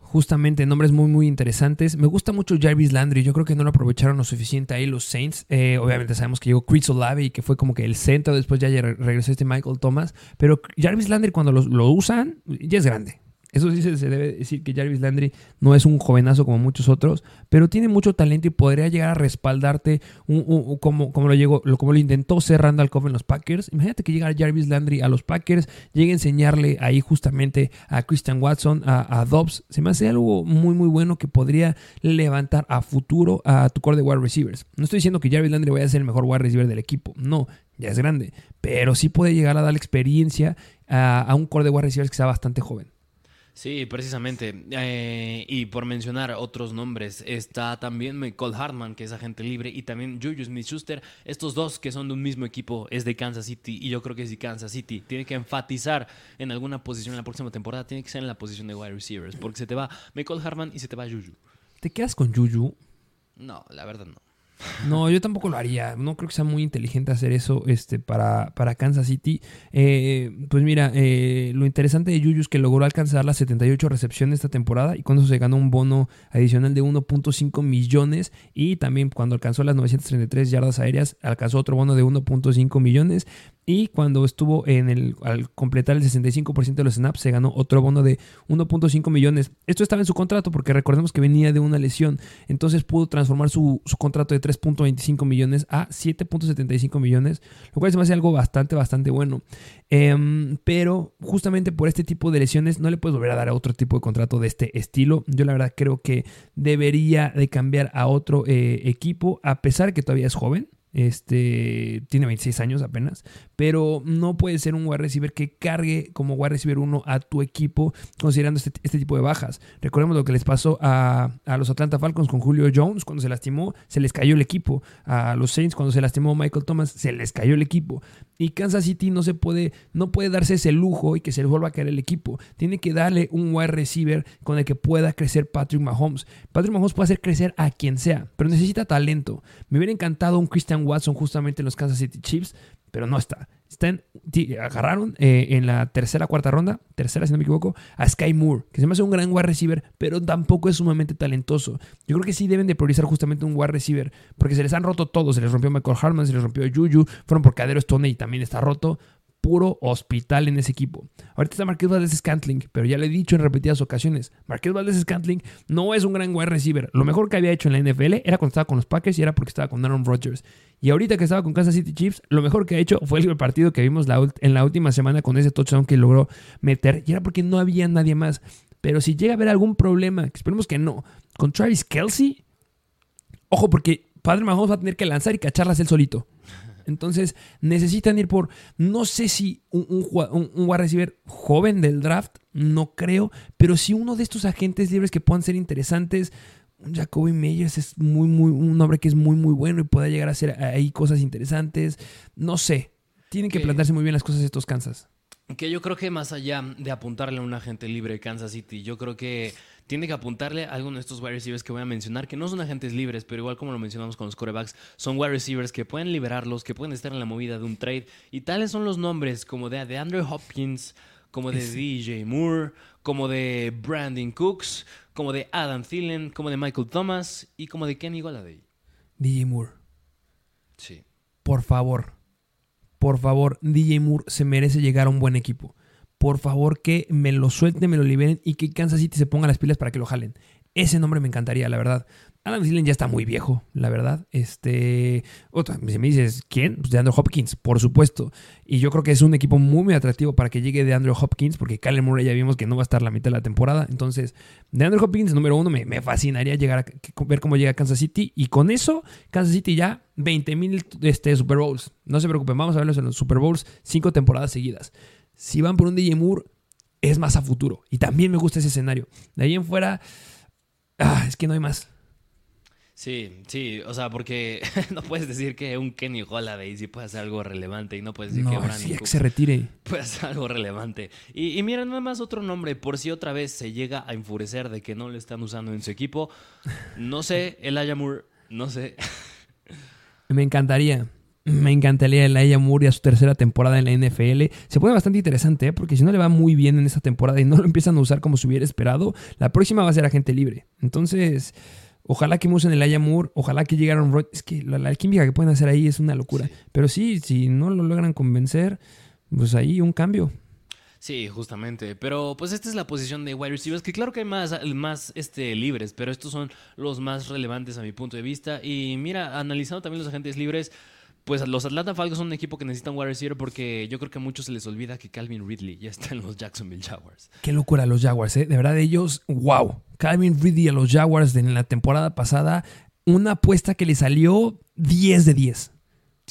Justamente, nombres muy, muy interesantes. Me gusta mucho Jarvis Landry. Yo creo que no lo aprovecharon lo suficiente ahí los Saints. Eh, obviamente sabemos que llegó Chris Olave y que fue como que el centro. Después ya regresó este Michael Thomas. Pero Jarvis Landry, cuando lo usan, ya es grande. Eso sí se debe decir que Jarvis Landry no es un jovenazo como muchos otros, pero tiene mucho talento y podría llegar a respaldarte como, como, lo llegó, como lo intentó ser Randall Cobb en los Packers. Imagínate que llegara Jarvis Landry a los Packers, llegue a enseñarle ahí justamente a Christian Watson, a, Dobbs. Se me hace algo muy, muy bueno que podría levantar a futuro a tu core de wide receivers. No estoy diciendo que Jarvis Landry vaya a ser el mejor wide receiver del equipo, no, ya es grande, pero sí puede llegar a dar experiencia a, a un core de wide receivers que sea bastante joven. Sí, precisamente. Eh, y por mencionar otros nombres, está también Michael Hartman, que es agente libre, y también Juju Smith-Schuster. Estos dos que son de un mismo equipo es de Kansas City, y yo creo que si Kansas City tiene que enfatizar en alguna posición en la próxima temporada, tiene que ser en la posición de wide receivers, porque se te va Michael Hartman y se te va Juju. ¿Te quedas con Juju? No, la verdad no. No, yo tampoco lo haría. No creo que sea muy inteligente hacer eso este, para, para Kansas City. Eh, pues mira, eh, lo interesante de Juju es que logró alcanzar las 78 recepciones esta temporada y cuando se ganó un bono adicional de 1.5 millones y también cuando alcanzó las 933 yardas aéreas alcanzó otro bono de 1.5 millones y cuando estuvo en el al completar el 65% de los snaps se ganó otro bono de 1.5 millones. Esto estaba en su contrato porque recordemos que venía de una lesión, entonces pudo transformar su, su contrato de 3.25 millones a 7.75 millones, lo cual se me hace algo bastante, bastante bueno. Em, pero justamente por este tipo de lesiones no le puedes volver a dar a otro tipo de contrato de este estilo. Yo la verdad creo que debería de cambiar a otro eh, equipo, a pesar que todavía es joven. Este tiene 26 años apenas, pero no puede ser un wide receiver que cargue como wide receiver uno a tu equipo considerando este, este tipo de bajas. Recordemos lo que les pasó a, a, los Atlanta Falcons con Julio Jones cuando se lastimó, se les cayó el equipo. A los Saints cuando se lastimó Michael Thomas, se les cayó el equipo. Y Kansas City no se puede, no puede darse ese lujo y que se les vuelva a caer el equipo. Tiene que darle un wide receiver con el que pueda crecer Patrick Mahomes. Patrick Mahomes puede hacer crecer a quien sea, pero necesita talento. Me hubiera encantado un Christian Watson justamente en los Kansas City Chiefs, pero no está. Están, agarraron eh, en la tercera, cuarta ronda, tercera si no me equivoco, a Sky Moore, que se me hace un gran wide receiver, pero tampoco es sumamente talentoso. Yo creo que sí deben de priorizar justamente un wide receiver, porque se les han roto todos. Se les rompió Michael Hartman, se les rompió Juju, fueron por Cadero Stone y también está roto puro hospital en ese equipo. Ahorita está Marqués Valdez Scantling, pero ya le he dicho en repetidas ocasiones, Marqués Valdez Scantling no es un gran wide receiver. Lo mejor que había hecho en la NFL era cuando estaba con los Packers y era porque estaba con Aaron Rodgers. Y ahorita que estaba con Kansas City Chiefs, lo mejor que ha hecho fue el partido que vimos en la última semana con ese touchdown que logró meter. Y era porque no había nadie más. Pero si llega a haber algún problema, esperemos que no, con Travis Kelsey, ojo porque Padre Mahomes va a tener que lanzar y cacharlas él solito. Entonces necesitan ir por, no sé si un, un, un, wide receiver joven del draft, no creo, pero si uno de estos agentes libres que puedan ser interesantes. Jacoby Meyers es muy, muy, un hombre que es muy, muy bueno y puede llegar a hacer ahí cosas interesantes. No sé. Tienen que plantearse muy bien las cosas estos Kansas. Que yo creo que más allá de apuntarle a un agente libre Kansas City, yo creo que tiene que apuntarle a alguno de estos wide receivers que voy a mencionar, que no son agentes libres, pero igual como lo mencionamos con los corebacks, son wide receivers que pueden liberarlos, que pueden estar en la movida de un trade. Y tales son los nombres como de, de Andrew Hopkins, como de DJ Moore, como de Brandon Cooks, como de Adam Thielen, como de Michael Thomas y como de Kenny Golladay. DJ Moore. Sí. Por favor. Por favor, DJ Moore se merece llegar a un buen equipo por favor que me lo suelten, me lo liberen y que Kansas City se ponga las pilas para que lo jalen. Ese nombre me encantaría, la verdad. Adam Thielen ya está muy viejo, la verdad. Este, otra, si me dices, ¿quién? Pues de Andrew Hopkins, por supuesto. Y yo creo que es un equipo muy, muy atractivo para que llegue de Andrew Hopkins, porque Kyler Murray ya vimos que no va a estar la mitad de la temporada. Entonces, de Andrew Hopkins, número uno, me, fascinaría llegar a ver cómo llega Kansas City. Y con eso, Kansas City ya 20 mil este, Super Bowls. No se preocupen, vamos a verlos en los Super Bowls cinco temporadas seguidas si van por un DJ Moore, es más a futuro. Y también me gusta ese escenario. De ahí en fuera, ah, es que no hay más. Sí, sí, o sea, porque no puedes decir que un Kenny Golladay sí puede hacer algo relevante y no puedes decir no, que Brandon sí, que se retire. puede hacer algo relevante. Y, y mira, nada más otro nombre, por si otra vez se llega a enfurecer de que no le están usando en su equipo. No sé, el Moore, no sé. Me encantaría. Me encantaría el Aya Moore a su tercera temporada en la NFL. Se pone bastante interesante, ¿eh? porque si no le va muy bien en esta temporada y no lo empiezan a usar como se hubiera esperado, la próxima va a ser agente libre. Entonces, ojalá que me usen el Aya Moore, ojalá que llegaron. Es que la, la, química que pueden hacer ahí es una locura. Sí. Pero sí, si no lo logran convencer, pues ahí un cambio. Sí, justamente. Pero pues esta es la posición de wide receivers, que claro que hay más, más este, libres, pero estos son los más relevantes a mi punto de vista. Y mira, analizando también los agentes libres, pues los Atlanta Falcons son un equipo que necesitan wide receiver porque yo creo que a muchos se les olvida que Calvin Ridley ya está en los Jacksonville Jaguars. Qué locura los Jaguars, ¿eh? De verdad, ellos, wow. Calvin Ridley a los Jaguars en la temporada pasada, una apuesta que le salió 10 de 10.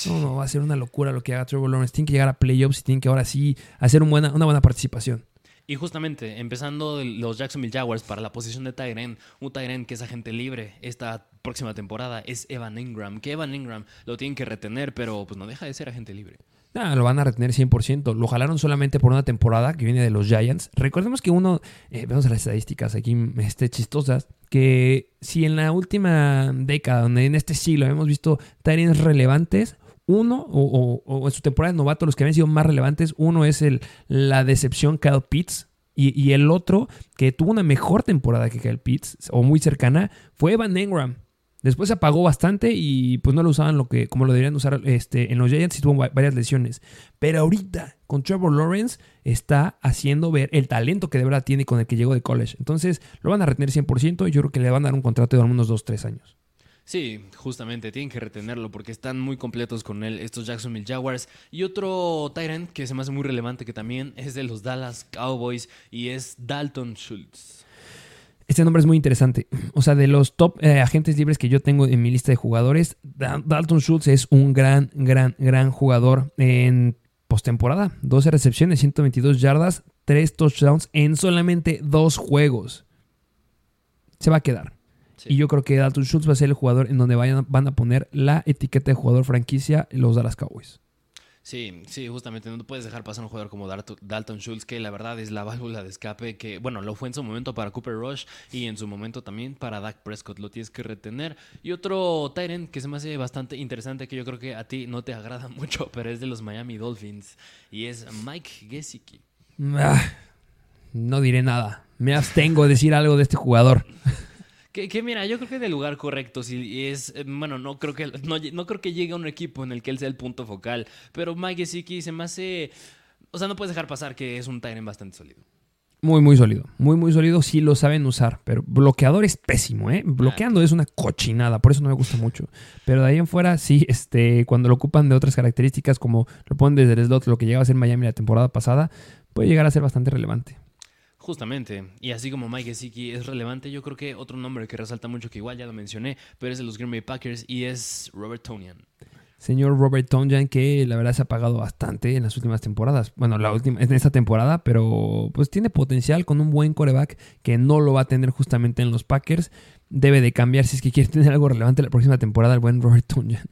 No, no, va a ser una locura lo que haga Trevor Lawrence. Tiene que llegar a playoffs y tiene que ahora sí hacer un buena, una buena participación. Y justamente, empezando los Jacksonville Jaguars para la posición de Tyren, un Tyren que es agente libre esta próxima temporada es Evan Ingram. Que Evan Ingram lo tienen que retener, pero pues no deja de ser agente libre. Ah, lo van a retener 100%. Lo jalaron solamente por una temporada que viene de los Giants. Recordemos que uno, eh, vemos las estadísticas aquí este, chistosas, que si en la última década, en este siglo, hemos visto Tyrants relevantes, uno, o, en su temporada de novato, los que habían sido más relevantes, uno es el, la decepción Kyle Pitts, y, el otro, que tuvo una mejor temporada que Kyle Pitts, o muy cercana, fue Evan Engram. Después se apagó bastante y pues no lo usaban lo que, como lo deberían usar este, en los Giants y tuvo varias lesiones. Pero ahorita con Trevor Lawrence está haciendo ver el talento que de verdad tiene con el que llegó de college. Entonces lo van a retener 100% y yo creo que le van a dar un contrato de unos 2-3 años. Sí, justamente, tienen que retenerlo porque están muy completos con él estos Jacksonville Jaguars. Y otro Tyrant que se me hace muy relevante que también es de los Dallas Cowboys y es Dalton Schultz. Este nombre es muy interesante. O sea, de los top eh, agentes libres que yo tengo en mi lista de jugadores, Dalton Schultz es un gran, gran, gran jugador en postemporada. 12 recepciones, 122 yardas, 3 touchdowns en solamente dos juegos. Se va a quedar. Y yo creo que Dalton Schultz va a ser el jugador en donde vayan, van a poner la etiqueta de jugador franquicia los Dallas Cowboys. Sí, sí, justamente no puedes dejar pasar un jugador como Dalton Schultz, que la verdad es la válvula de escape, que bueno, lo fue en su momento para Cooper Rush y en su momento también para Dak Prescott, lo tienes que retener. Y otro Tyrant que se me hace bastante interesante, que yo creo que a ti no te agrada mucho, pero es de los Miami Dolphins, y es Mike Gesicki. Ah, no diré nada, me abstengo de decir algo de este jugador. Que, mira, yo creo que en el lugar correcto, si es, eh, bueno, no creo que no, creo que llegue a un equipo en el que él sea el punto focal, pero Mike Gesicki se me hace, o sea, no puedes dejar pasar que es un Tyrant bastante sólido. Muy, muy sólido. Muy, muy sólido. Sí lo saben usar. Pero bloqueador es pésimo, ¿eh? Bloqueando es una cochinada. Por eso no me gusta mucho. Pero de ahí en fuera, sí, este, cuando lo ocupan de otras características, como lo ponen desde el slot, lo que llegaba a ser Miami la temporada pasada, puede llegar a ser bastante relevante. Justamente, y así como Mike Gesicki es relevante, yo creo que otro nombre que resalta mucho, que igual ya lo mencioné, pero es de los Green Bay Packers y es Robert Tonian. Señor Robert Tonian, que la verdad se ha pagado bastante en las últimas temporadas. Bueno, la última, en esta temporada, pero pues tiene potencial con un buen coreback que no lo va a tener justamente en los Packers. Debe de cambiar si es que quiere tener algo relevante la próxima temporada el buen Robert Tonian.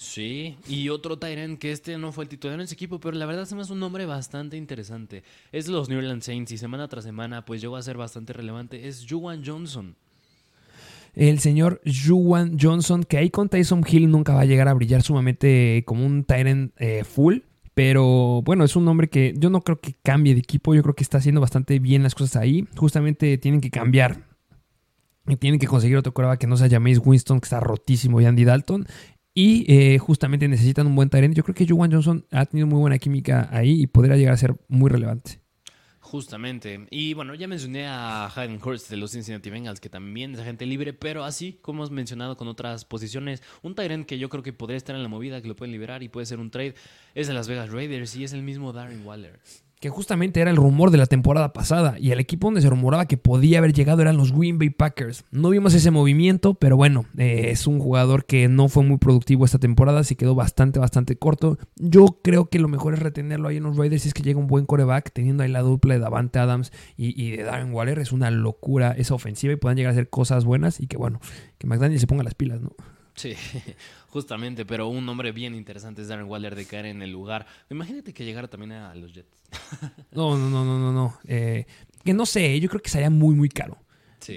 Sí, y otro Tyrant que este no fue el titular en ese equipo, pero la verdad se me un nombre bastante interesante. Es los New Orleans Saints y semana tras semana pues llegó a ser bastante relevante. Es Juwan Johnson. El señor Juwan Johnson, que ahí con Tyson Hill nunca va a llegar a brillar sumamente como un Tyrant eh, full. Pero bueno, es un nombre que yo no creo que cambie de equipo. Yo creo que está haciendo bastante bien las cosas ahí. Justamente tienen que cambiar y tienen que conseguir otro coreback que no sea Jameis Winston, que está rotísimo, y Andy Dalton. Y eh, justamente necesitan un buen talento. Yo creo que Juwan Johnson ha tenido muy buena química ahí y podría llegar a ser muy relevante. Justamente. Y bueno, ya mencioné a Hayden Hurst de los Cincinnati Bengals, que también es agente libre, pero así como hemos mencionado con otras posiciones, un Tyrant que yo creo que podría estar en la movida, que lo pueden liberar y puede ser un trade, es de Las Vegas Raiders y es el mismo Darren Waller que justamente era el rumor de la temporada pasada y el equipo donde se rumoraba que podía haber llegado eran los Green Bay Packers. No vimos ese movimiento, pero bueno, eh, es un jugador que no fue muy productivo esta temporada, se quedó bastante, bastante corto. Yo creo que lo mejor es retenerlo ahí en los Raiders si es que llega un buen coreback, teniendo ahí la dupla de Davante Adams y, de Darren Waller. Es una locura esa ofensiva y puedan llegar a hacer cosas buenas y que bueno, que McDaniel se ponga las pilas, ¿no? Sí, justamente, pero un nombre bien interesante es Darren Waller de caer en el lugar. Imagínate que llegara también a los Jets. No, no, no, no, no, no. Eh, que no sé, yo creo que sería muy, muy caro.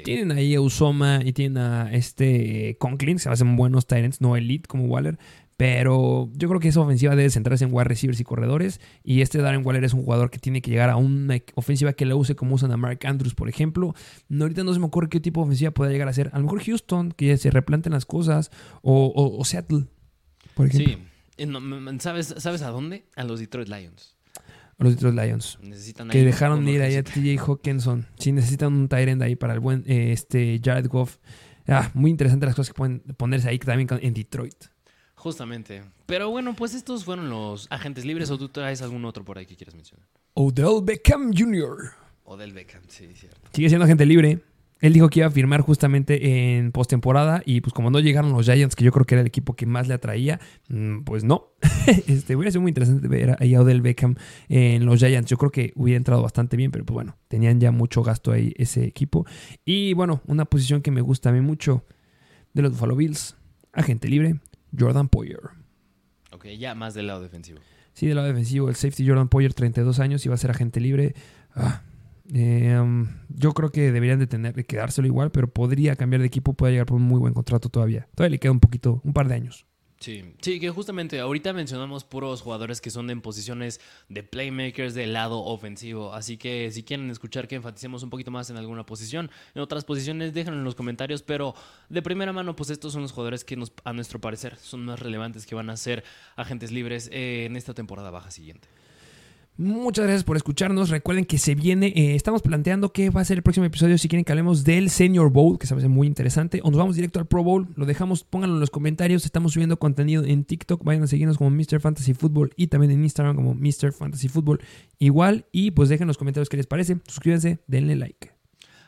Tienen ahí a Usoma y tienen a este Conklin, se hacen buenos Tyrants, no elite como Waller, pero yo creo que esa ofensiva debe centrarse en wide receivers y corredores. Y este Darren Waller es un jugador que tiene que llegar a una ofensiva que la use como usan a Mark Andrews, por ejemplo. No, ahorita no se me ocurre qué tipo de ofensiva pueda llegar a ser. A lo mejor Houston, que ya se replanten las cosas. O, Seattle, por ejemplo. Sí. Eh, ¿Sabes, ¿Sabes a dónde? A los Detroit Lions. A los Detroit Lions. Necesitan que dejaron de ir ahí a TJ Hawkinson. Sí, necesitan un Tyrend ahí para el buen eh, este Jared Goff. Ah, muy interesante las cosas que pueden ponerse ahí también en Detroit. Justamente. Pero bueno, pues estos fueron los agentes libres o tú traes algún otro por ahí que quieras mencionar. Odell Beckham Jr. Odell Beckham, sí, cierto. Sigue siendo agente libre. Él dijo que iba a firmar justamente en postemporada y pues como no llegaron los Giants, que yo creo que era el equipo que más le atraía, mm, pues no. este, hubiera sido muy interesante ver ahí a Odell Beckham en los Giants. Yo creo que hubiera entrado bastante bien, pero pues bueno, tenían ya mucho gasto ahí ese equipo. Y bueno, una posición que me gusta a mí mucho de los Buffalo Bills, agente libre, Jordan Poyer. Ok, ya más del lado defensivo. Sí, del lado defensivo, el safety Jordan Poyer, 32 años, y va a ser agente libre. Ah, eh, um, yo creo que deberían de tener de quedárselo igual, pero podría cambiar de equipo, puede llegar por un muy buen contrato todavía. Todavía le queda un poquito, un par de años. Sí, sí, que justamente ahorita mencionamos puros jugadores que son en posiciones de playmakers del lado ofensivo. Así que si quieren escuchar que enfaticemos un poquito más en alguna posición, en otras posiciones, déjenlo en los comentarios. Pero de primera mano, pues estos son los jugadores que nos, a nuestro parecer son más relevantes que van a ser agentes libres eh, en esta temporada baja siguiente. Muchas gracias por escucharnos. Recuerden que se viene, eh, estamos planteando qué va a ser el próximo episodio. Si quieren que hablemos del Senior Bowl, que se hace muy interesante, o nos vamos directo al Pro Bowl, lo dejamos, pónganlo en los comentarios. Estamos subiendo contenido en TikTok. Vayan a seguirnos como Mr. Fantasy Football y también en Instagram como Mr. Fantasy Football. Igual, y pues dejen en los comentarios qué les parece. Suscríbanse, denle like.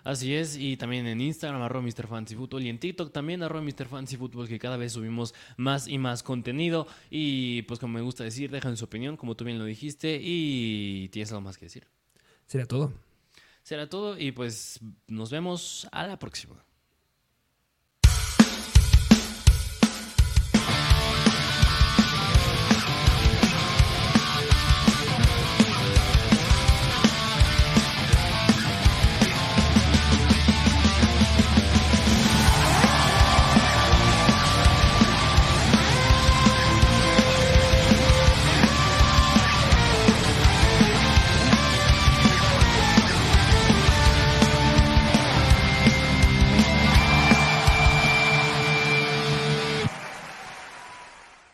Así es, y también en Instagram, arroba Mr. Fancy Football, y en TikTok también, arroba Mr. Fancy Football, que cada vez subimos más y más contenido. Y pues como me gusta decir, dejan su opinión, como tú bien lo dijiste, y tienes algo más que decir. Será todo. Será todo, y pues nos vemos a la próxima.